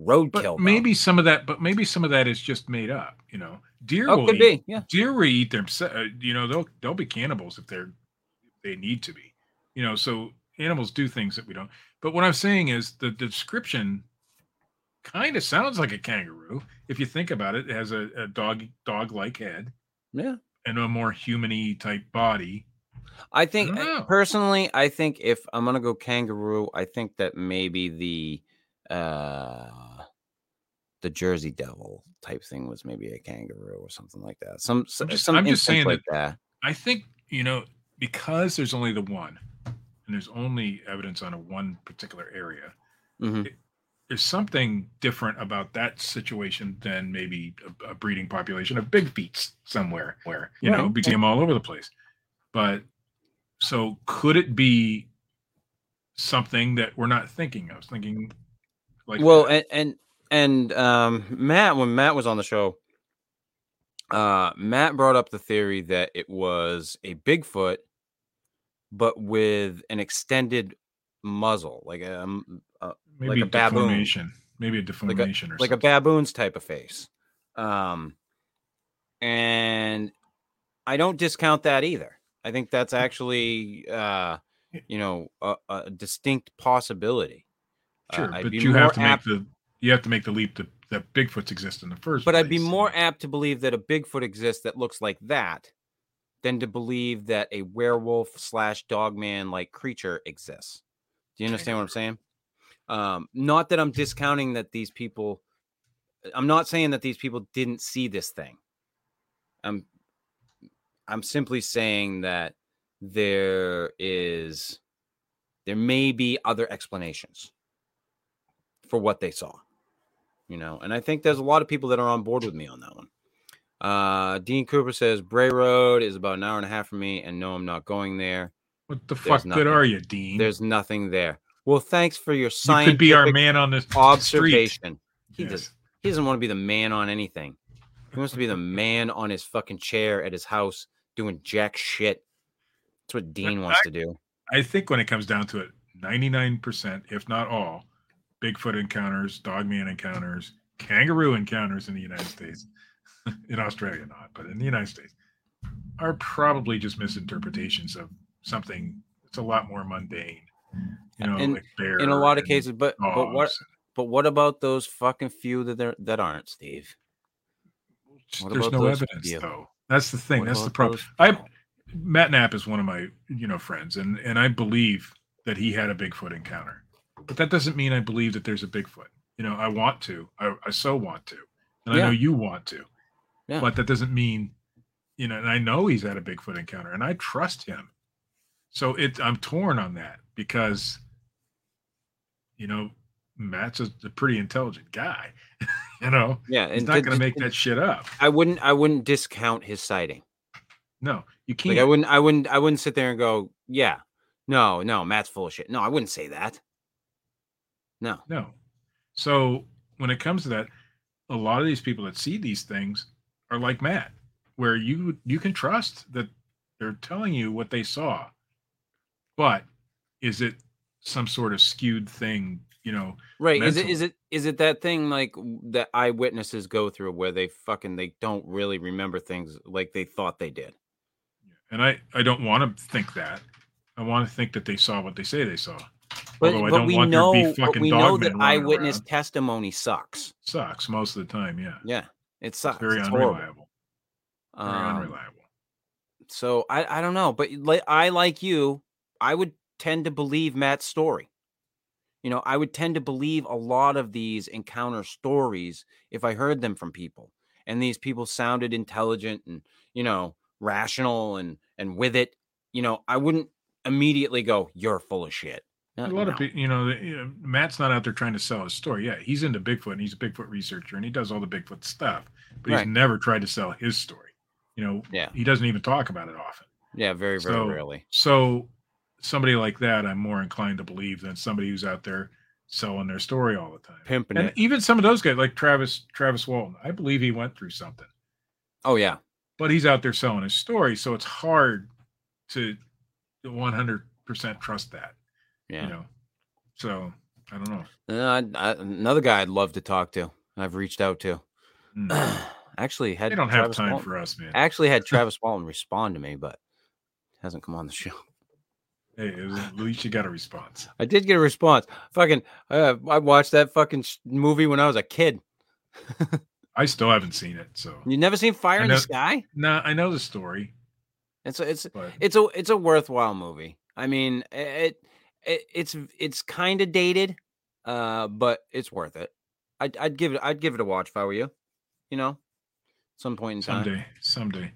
roadkill. But though. maybe some of that. But maybe some of that is just made up. You know, deer Oh, will could eat, be. Yeah. deer will eat themselves. Uh, you know, they'll they'll be cannibals if they're they need to be. You know, so animals do things that we don't. But what I'm saying is the, the description kind of sounds like a kangaroo if you think about it. It has a, a dog dog like head Yeah. And a more humany type body. I think I- personally, I think if I'm gonna go kangaroo, I think that maybe the uh the Jersey Devil type thing was maybe a kangaroo or something like that. Some I'm just- some I'm just saying like that. I think you know because there's only the one, and there's only evidence on a one particular area. Mhm. There's something different about that situation than maybe a, a breeding population of big feets somewhere where you know Right. see them all over the place but so could it be something that we're not thinking of thinking like well, that? and and and um Matt, when Matt was on the show, uh Matt brought up the theory that it was a Bigfoot, but with an extended muzzle, like a, um, a maybe a baboon. deformation maybe a deformation or like a baboon's type of face. Um, and I don't discount that either. I think that's actually, uh, you know, a, a distinct possibility. Uh, Sure, I'd but you have to make apt- the you have to make the leap that, that Bigfoots exist in the first but I'd be more apt to believe that a Bigfoot exists that looks like that than to believe that a werewolf slash dogman like creature exists. Do you understand what I'm saying? Um, not that I'm discounting that these people. I'm not saying that these people didn't see this thing. I'm I'm simply saying that there is there may be other explanations for what they saw. You know, and I think there's a lot of people that are on board with me on that one. Uh Dean Cooper says Bray Road is about an hour and a half from me, and no, I'm not going there. What the there's fuck good nothing. are you, Dean? There's nothing there. Well, thanks for your you scientific could be our man on street. observation. He Yes. does. He doesn't want to be the man on anything. He wants to be the man on his fucking chair at his house doing jack shit. That's what Dean wants to do. I think when it comes down to it, 99%, if not all, Bigfoot encounters, Dogman encounters, kangaroo encounters in the United States, in Australia not, but in the United States, are probably just misinterpretations of something that's a lot more mundane. You know, In- like In a lot of cases, but but what but what about those fucking few that there that aren't, Steve? What There's no evidence few? though. That's the thing. What That's the problem. I? Matt Knapp is one of my you know friends, and and I believe that he had a Bigfoot encounter, but that doesn't mean I believe that there's a Bigfoot. You know, I want to. I, I so want to, and I know you want to. Yeah. But that doesn't mean, you know, and I know he's had a Bigfoot encounter, and I trust him. So it, I'm torn on that because, you know, Matt's a, a pretty intelligent guy. you know, Yeah, he's and not going to to- make that shit up. I wouldn't I wouldn't discount his sighting. No, you can't. Like I wouldn't I wouldn't I wouldn't sit there and go, yeah, no, no, Matt's full of shit. No, I wouldn't say that. No. No. So when it comes to that, a lot of these people that see these things are like Matt, where you you can trust that they're telling you what they saw. But is it some sort of skewed thing, you know? Right. Is it is it is it that thing like that eyewitnesses go through where they fucking they don't really remember things like they thought they did. And I I don't want to think that. I want to think that they saw what they say they saw. But, Although I but don't we want know there to be but we know that eyewitness around. testimony sucks. Sucks most of the time, yeah. Yeah. It sucks. It's very It's horrible. unreliable. Very Um, unreliable. so I, I don't know, but like I like you, I would tend to believe Matt's story. You know, I would tend to believe a lot of these encounter stories if I heard them from people. And these people sounded intelligent and, you know, rational and and with it. You know, I wouldn't immediately go, You're full of shit. A Uh, lot no. of people, you know, the- you know, Matt's not out there trying to sell his story. Yeah, he's into Bigfoot and he's a Bigfoot researcher and he does all the Bigfoot stuff, but Right. he's never tried to sell his story. You know, Yeah. he doesn't even talk about it often. Yeah, very, very So- rarely. So somebody like that, I'm more inclined to believe than somebody who's out there selling their story all the time. Pimping And it. even some of those guys, like Travis Travis Walton, I believe he went through something, Oh yeah. but he's out there selling his story, so it's hard to 100% trust that. Yeah. You know, so I don't know. Uh, I, another guy I'd love to talk to. I've reached out to. Hmm. Actually, had They don't have time Walton- for us, man. actually had Travis Walton respond to me, but hasn't come on the show. Hey, was- at least you got a response. I did get a response. Fucking, uh, I watched that fucking sh- movie when I was a kid. I still haven't seen it, so You never seen Fire I in the know- Sky? nah, I know the story, It's a, it's but it's a it's a worthwhile movie. I mean, it, it it's it's kind of dated, uh, but it's worth it. I'd I'd give it I'd give it a watch if I were you. You know, some point in time. someday, someday.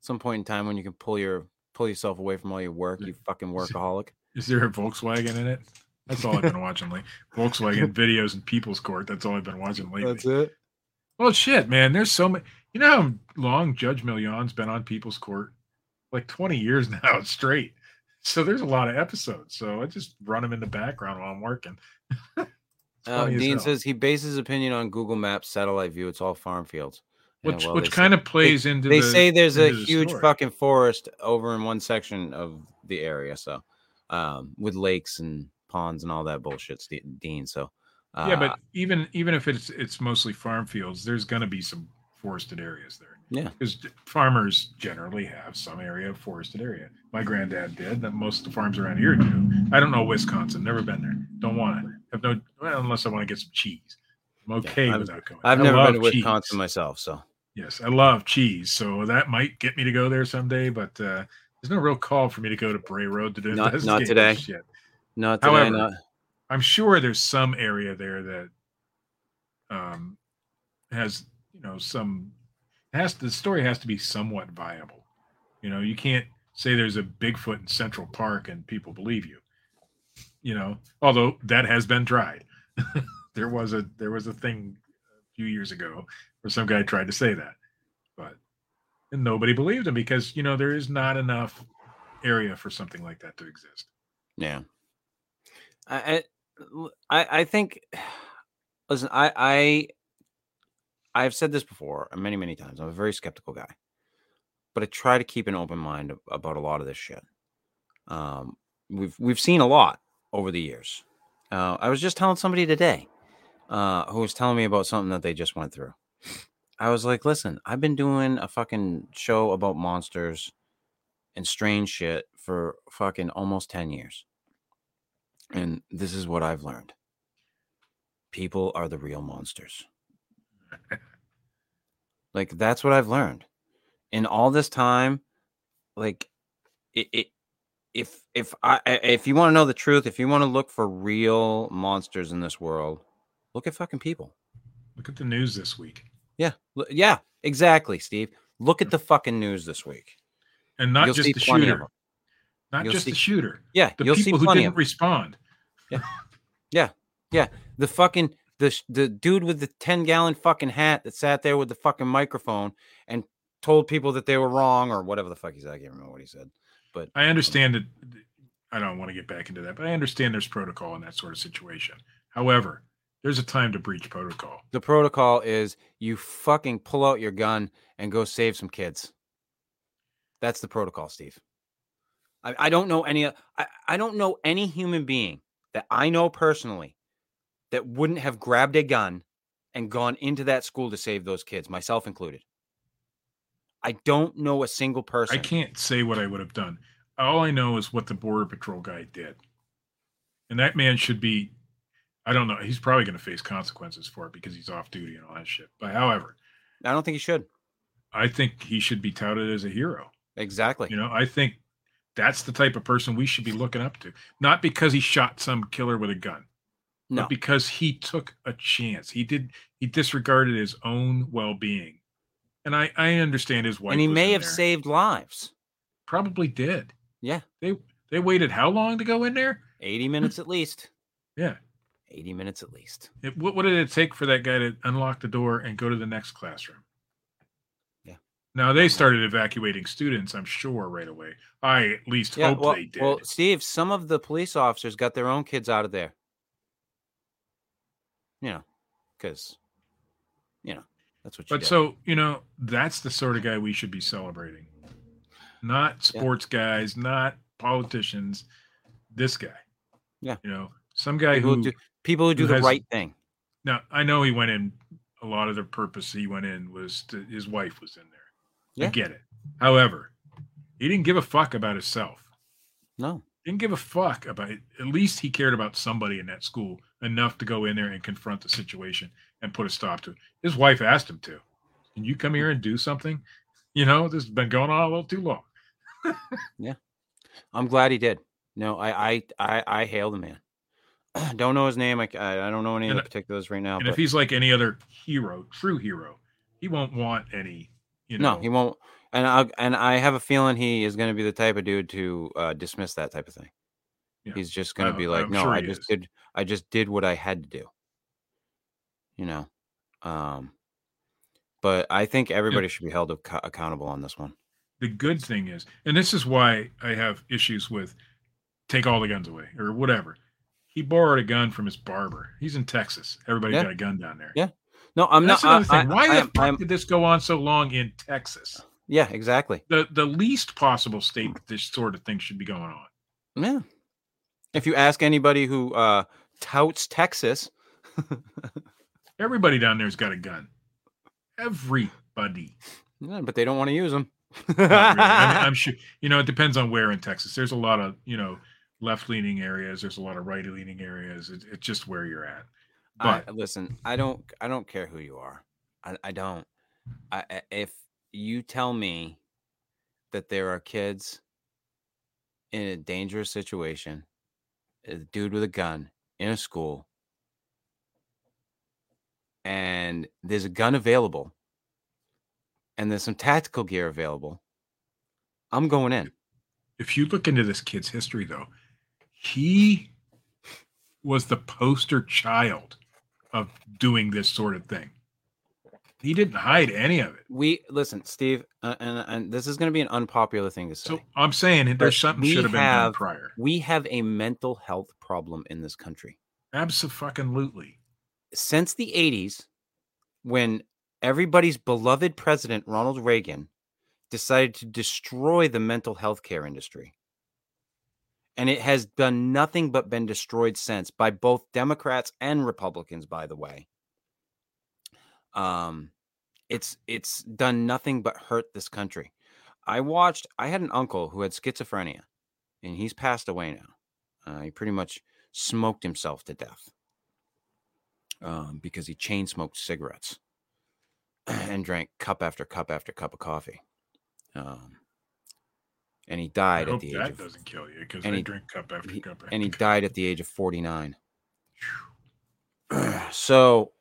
some point in time when you can pull your pull yourself away from all your work, you fucking workaholic. Is there a Volkswagen in it? That's all I've been watching lately. Volkswagen videos and People's Court. That's all I've been watching lately. That's it. Well, shit, man. There's so many. You know how long Judge Milian's been on People's Court? Like 20 years now straight. So there's a lot of episodes. So I just run them in the background while I'm working. Uh, Dean says he bases his opinion on Google Maps satellite view. It's all farm fields. Yeah, which well, which they say- kind of plays into They the, say there's a the huge story. fucking forest over in one section of the area, so um, with lakes and ponds and all that bullshit, Dean. So Uh, yeah, but even even if it's it's mostly farm fields, there's going to be some forested areas there. Yeah. because farmers generally have some area of forested area. My granddad did. That most of the farms around here do. I don't know Wisconsin. Never been there. Don't want to. Have no. Well, unless I want to get some cheese. I'm okay going. I've I never been to cheese. Wisconsin myself, so Yes, I love cheese, so that might get me to go there someday. But uh, there's no real call for me to go to Bray Road to do Not- not investigate today. this Shit. not today. However, not, I'm sure there's some area there that um, has you know some has the story has to be somewhat viable. You know, you can't say there's a Bigfoot in Central Park and people believe you. You know, although that has been tried. there was a there was a thing a few years ago where some guy tried to say that, but and nobody believed him because you know there is not enough area for something like that to exist. Yeah. I I I think listen, I I I've said this before many, many times. I'm a very skeptical guy. But I try to keep an open mind about a lot of this shit. Um we've we've seen a lot over the years. Uh, I was just telling somebody today uh, who was telling me about something that they just went through. I was like, listen, I've been doing a fucking show about monsters and strange shit for fucking almost 10 years. And this is what I've learned people are the real monsters. like, that's what I've learned. In all this time, like, it, it if if I if you want to know the truth, if you want to look for real monsters in this world, look at fucking people. Look at the news this week. Yeah, yeah, exactly, Steve. Look at the fucking news this week. and not You'll just the shooter, not You'll just see- the shooter, Yeah, the you'll see people who didn't of them. respond. the fucking the the dude with the 10 gallon fucking hat that sat there with the fucking microphone and told people that they were wrong or whatever the fuck he said. I can't remember what he said. But I understand that. I don't want to get back into that, but I understand there's protocol in that sort of situation. However, there's a time to breach protocol. the protocol is you fucking pull out your gun and go save some kids. That's the protocol, Steve. I, I don't know any I, I don't know any human being that I know personally that wouldn't have grabbed a gun and gone into that school to save those kids, myself included. I don't know a single person. I can't say what I would have done. All I know is what the border patrol guy did, and that man should be. I don't know. He's probably going to face consequences for it because he's off duty and all that shit. But however, I don't think he should. I think he should be touted as a hero. Exactly. You know, I think that's the type of person we should be looking up to. Not because he shot some killer with a gun, no. but because he took a chance. He did. He disregarded his own well-being, and I I understand his wife. and he may have there. saved lives. Probably did. Yeah. They they waited how long to go in there? 80 minutes at least. Yeah. 80 minutes at least. It, what, what did it take for that guy to unlock the door and go to the next classroom? Yeah. Now they started evacuating students, I'm sure, right away. I at least Yeah, hope well, they did. well, Steve, some of the police officers got their own kids out of there. You know, because, you know, that's what you but get. so you know, that's the sort of guy we should be celebrating. Not Yeah. sports guys, not politicians. This guy. Yeah. You know, some guy who who do, people who do who the has- right thing. now I know he went in. A lot of the purpose he went in was to, his wife was in there. I get it. However, he didn't give a fuck about himself. No. Didn't give a fuck about it. At least he cared about somebody in that school enough to go in there and confront the situation and put a stop to it. His wife asked him to. Can you come here and do something? You know, this has been going on a little too long. Yeah. I'm glad he did. No, I I I, I hail the man. don't know his name. I, I don't know any of And- the particulars right now. And but if he's like any other hero, true hero, he won't want any, you know. no, he won't. And I and I have a feeling he is going to be the type of dude to uh, dismiss that type of thing. Yeah. He's just going to be like, I'm no, sure I just is. did. I just did what I had to do. You know, um, but I think everybody should be held ac- accountable on this one. the good thing is, and this is why I have issues with take all the guns away or whatever. He borrowed a gun from his barber. He's in Texas. Everybody's Yeah. got a gun down there. Yeah. No, I'm That's not. another I- thing. I- Why I the am- fuck I'm- did this go on so long in Texas? yeah, exactly. The the least possible state that this sort of thing should be going on. Yeah. If you ask anybody who uh, touts Texas, Everybody down there's got a gun. Everybody. Yeah, but they don't want to use them. Really. I mean, I'm sure you know it depends on where in Texas. There's a lot of you know left leaning areas. There's a lot of right leaning areas. It, it's just where you're at. I, But listen, I don't I don't care who you are. I, I don't. I, I- if you tell me that there are kids in a dangerous situation, a dude with a gun in a school, and there's a gun available, and there's some tactical gear available, I'm going in. if you look into this kid's history, though, he was the poster child of doing this sort of thing. He didn't hide any of it. We listen, Steve, uh, and and this is going to be an unpopular thing to say. So I'm saying But there's something should have been done prior. we have a mental health problem in this country. Absolutely. since the 80s when everybody's beloved president Ronald Reagan decided to destroy the mental health care industry. And it has done nothing but been destroyed since by both Democrats and Republicans by the way. Um it's it's done nothing but hurt this country. I watched I had an uncle who had schizophrenia and he's passed away now. Uh, he pretty much smoked himself to death um, because he chain smoked cigarettes and drank cup after cup after cup of coffee. Um, and he died at the age that of, doesn't kill you because I he- drink cup after he- cup after and he cup. died at the age of 49. so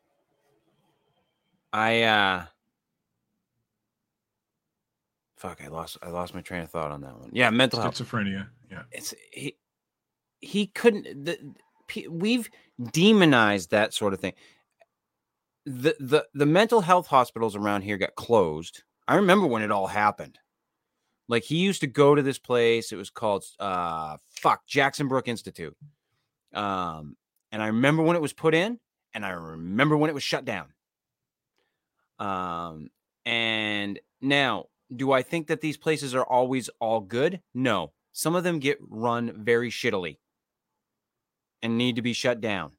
I uh fuck I lost I lost my train of thought on that one. Yeah, mental health. Schizophrenia. Yeah. it's he he couldn't the, we've demonized that sort of thing the the the mental health hospitals around here got closed i remember when it all happened like he used to go to this place it was called uh fuck jackson brook institute. Um and i remember when it was put in and i remember when it was shut down. Um and now do i think that these places are always all good? No. Some of them get run very shittily and need to be shut down.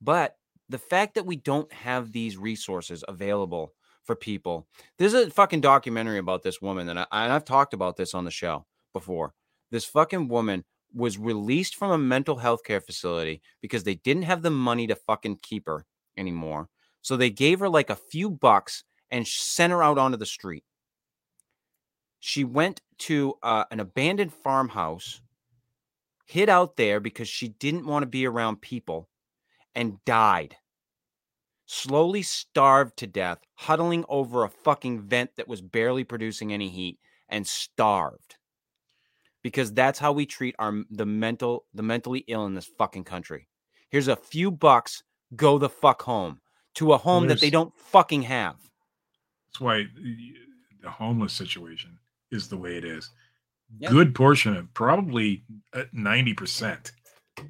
But the fact that we don't have these resources available for people, there's a fucking documentary about this woman that I, and I've talked about this on the show before. This fucking woman was released from a mental health care facility because they didn't have the money to fucking keep her anymore. So they gave her like a few bucks and sent her out onto the street. She went to uh, an abandoned farmhouse, hid out there because she didn't want to be around people, and died. Slowly starved to death, huddling over a fucking vent that was barely producing any heat, and starved. Because that's how we treat our the mental the mentally ill in this fucking country. Here's a few bucks, go the fuck home to a home that they don't fucking have. That's why the homeless situation is the way it is. Yeah. Good portion of probably uh, ninety percent,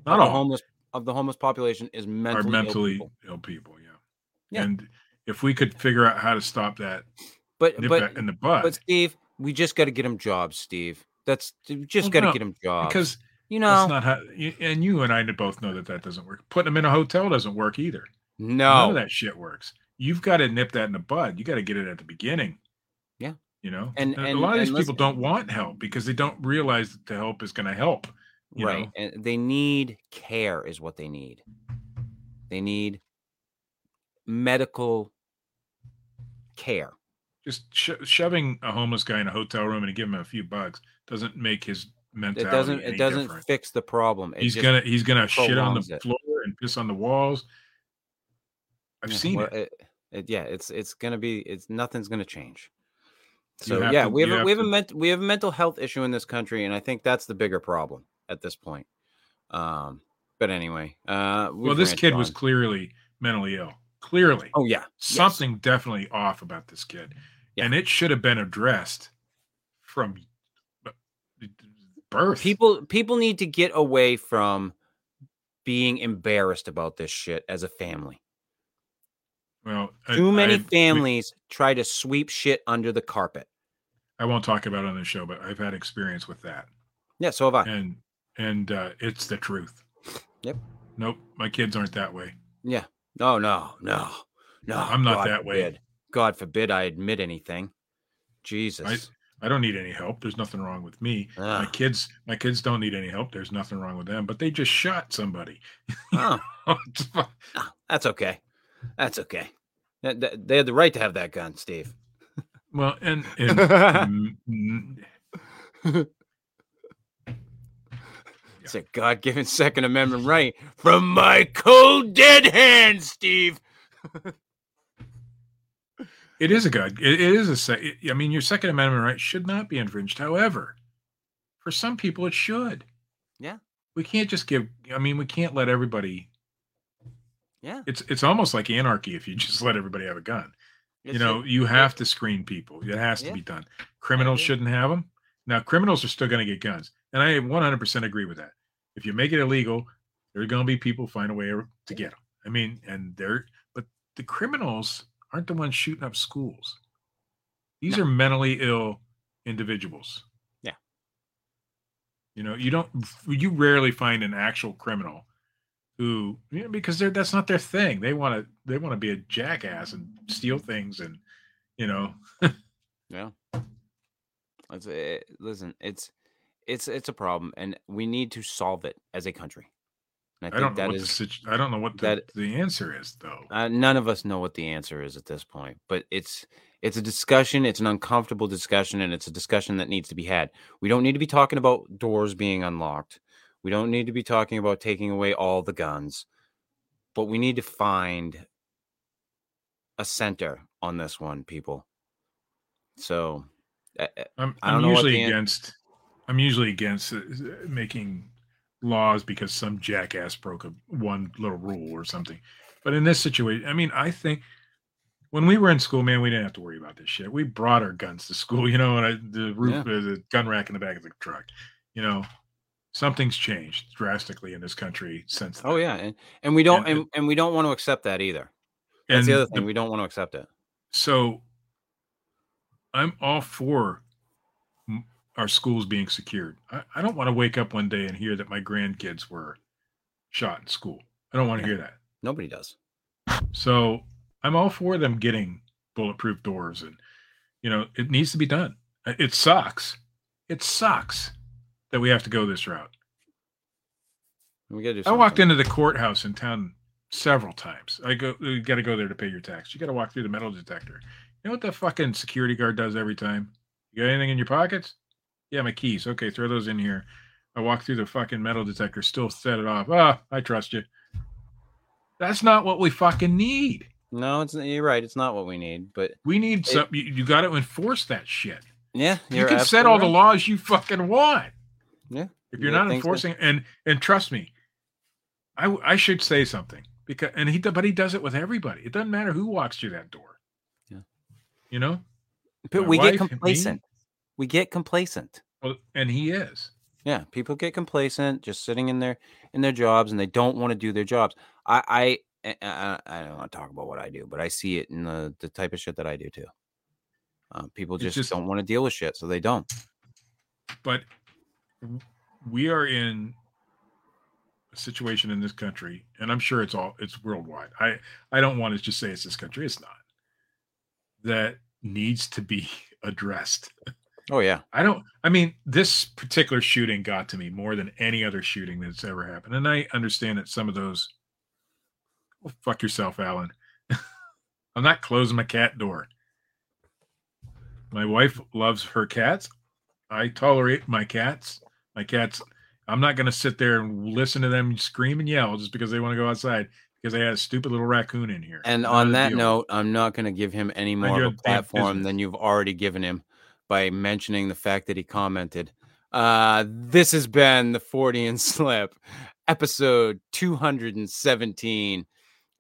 not of the all, homeless of the homeless population is are mentally, ill mentally people. ill people. Yeah. Yeah. And if we could figure out how to stop that, But but in the bud, but Steve, we just got to get them jobs, Steve. That's we just Well, got to no, get them jobs because you know that's not how. And you and I both know that that doesn't work. Putting them in a hotel doesn't work either. None no of that shit works. You've got to nip that in the bud. You got to get it at the beginning. Yeah. You know, And- a and- lot of these and people don't want help because they don't realize that the help is going to help. you right. know? And they need care, is what they need. They need medical care. Just sho- shoving a homeless guy in a hotel room and give him a few bucks doesn't make his mentality. It doesn't. It doesn't different. fix the problem. It He's gonna he's gonna shit on the it. floor and piss on the walls. I've yeah, seen well, it. it, yeah, it's it's gonna be. It's nothing's gonna change. So have yeah, to- we have a, have we have a to- ment- we have a mental health issue in this country, and I think that's the bigger problem at this point. Um, but anyway, uh, Well, this kid was clearly mentally ill. Clearly, Oh yeah, yes. something definitely off about this kid, Yeah. and it should have been addressed from birth. People people need to get away from being embarrassed about this shit as a family. well, I- Too many I- we- families try to sweep shit under the carpet. I won't talk about it on the show, but I've had experience with that, Yeah, so have I. and and uh, it's the truth. Yep. Nope, my kids aren't that way. Yeah, No, no, no, no. I'm not God that way. God forbid I admit anything. Jesus. I don't need any help. There's nothing wrong with me. My Ah. kids, my kids don't need any help. There's nothing wrong with them. But they just shot somebody. Oh, that's okay. That's okay. Th- th- They had the right to have that gun, Steve. well, and, and It's a God given Second Amendment right from my cold dead hand, Steve. it is a good. It, it is a. se- I mean, your Second Amendment right should not be infringed. However, for some people, it should. Yeah. We can't just give. I mean, we can't let everybody. Yeah. It's it's almost like anarchy if you just let everybody have a gun. you know, a- you have to screen people. It has to Yeah. be done. Criminals shouldn't have them. Now, criminals are still going to get guns, and I 100% agree with that. If you make it illegal, there are going to be people find a way to get them. I mean, and they're but the criminals aren't the ones shooting up schools. These No. are mentally ill individuals. Yeah. You know, you don't you rarely find an actual criminal who you know, because they're that's not their thing. They want to they want to be a jackass and steal things and you know Yeah. It's, eh, listen, it's it's it's a problem, and we need to solve it as a country. And I I think don't know what is the situ- I don't know what the, that- the answer is though. uh, none of us know what the answer is at this point, but it's it's a discussion. It's an uncomfortable discussion, and it's a discussion that needs to be had. We don't need to be talking about doors being unlocked. We don't need to be talking about taking away all the guns, but we need to find a center on this one, people. So, uh, uh, I'm, I don't I'm know what usually against I'm usually against uh, making laws because some jackass broke a one little rule or something. But in this situation, I mean, I think when we were in school, man, we didn't have to worry about this shit. We brought our guns to school, you know, and I, the roof, Yeah. uh, the gun rack in the back of the truck. You know, something's changed drastically in this country since. oh yeah, and and we don't And- and, and we don't want to accept that either. That's the other thing. we don't want to accept it. so I'm all for our schools being secured. I, I don't want to wake up one day and hear that my grandkids were shot in school. I don't want to Yeah. hear that. Nobody does. So I'm all for them getting bulletproof doors and you know, it needs to be done. Uh, It sucks. It sucks that we have to go this route. We gotta do. I walked into the courthouse in town several times. I go, you got to go there to pay your tax. You got to walk through the metal detector. You know what the fucking security guard does every time? You got anything in your pockets? Yeah, my keys. Okay, throw those in here. I walk through the fucking metal detector, still set it off. Ah, I trust you. That's not what we fucking need. No, it's you're right. It's not what we need, but We need It- some. You, you got to enforce that shit. yeah, You can set all the laws you fucking want. Yeah, If you're yeah, not enforcing, and and trust me, I I should say something because and he but he does it with everybody. It doesn't matter who walks through that door. Yeah. You know. But my we wife, get complacent. We get complacent. Well, and he is. Yeah, people get complacent, just sitting in their in their jobs, and they don't want to do their jobs. I I I, I, I don't want to talk about what I do, but I see it in the the type of shit that I do too. Uh, people just, just- don't want to deal with shit, so they don't. But we are in a situation in this country, and I'm sure it's all it's worldwide. I I don't want to just say it's this country. It's not. That needs to be addressed. Oh yeah, I don't. I mean, this particular shooting got to me more than any other shooting that's ever happened, and I understand that some of those. Well, fuck yourself, Alan. I'm not closing my cat door. My wife loves her cats. I tolerate my cats. My cats. I'm not going to sit there and listen to them scream and yell just because they want to go outside because they had a stupid little raccoon in here. And Not on that deal. note, I'm not going to give him any more of a platform than you've already given him by mentioning the fact that he commented. Uh, this has been the Fortean Slip, episode 217,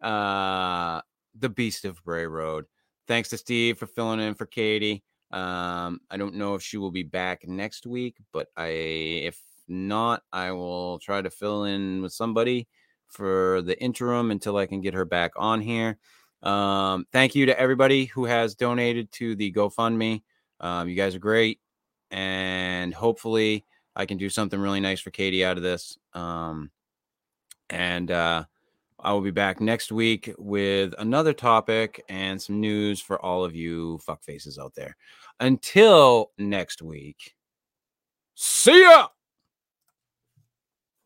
uh, The Beast of Bray Road. Thanks to Steve for filling in for Katie. Um, I don't know if she will be back next week, but I, if not, I will try to fill in with somebody for the interim until I can get her back on here. Um, thank you to everybody who has donated to the GoFundMe. Um, you guys are great, and hopefully, I can do something really nice for Katie out of this. Um, and uh, I will be back next week with another topic and some news for all of you fuck faces out there. Until next week, see ya.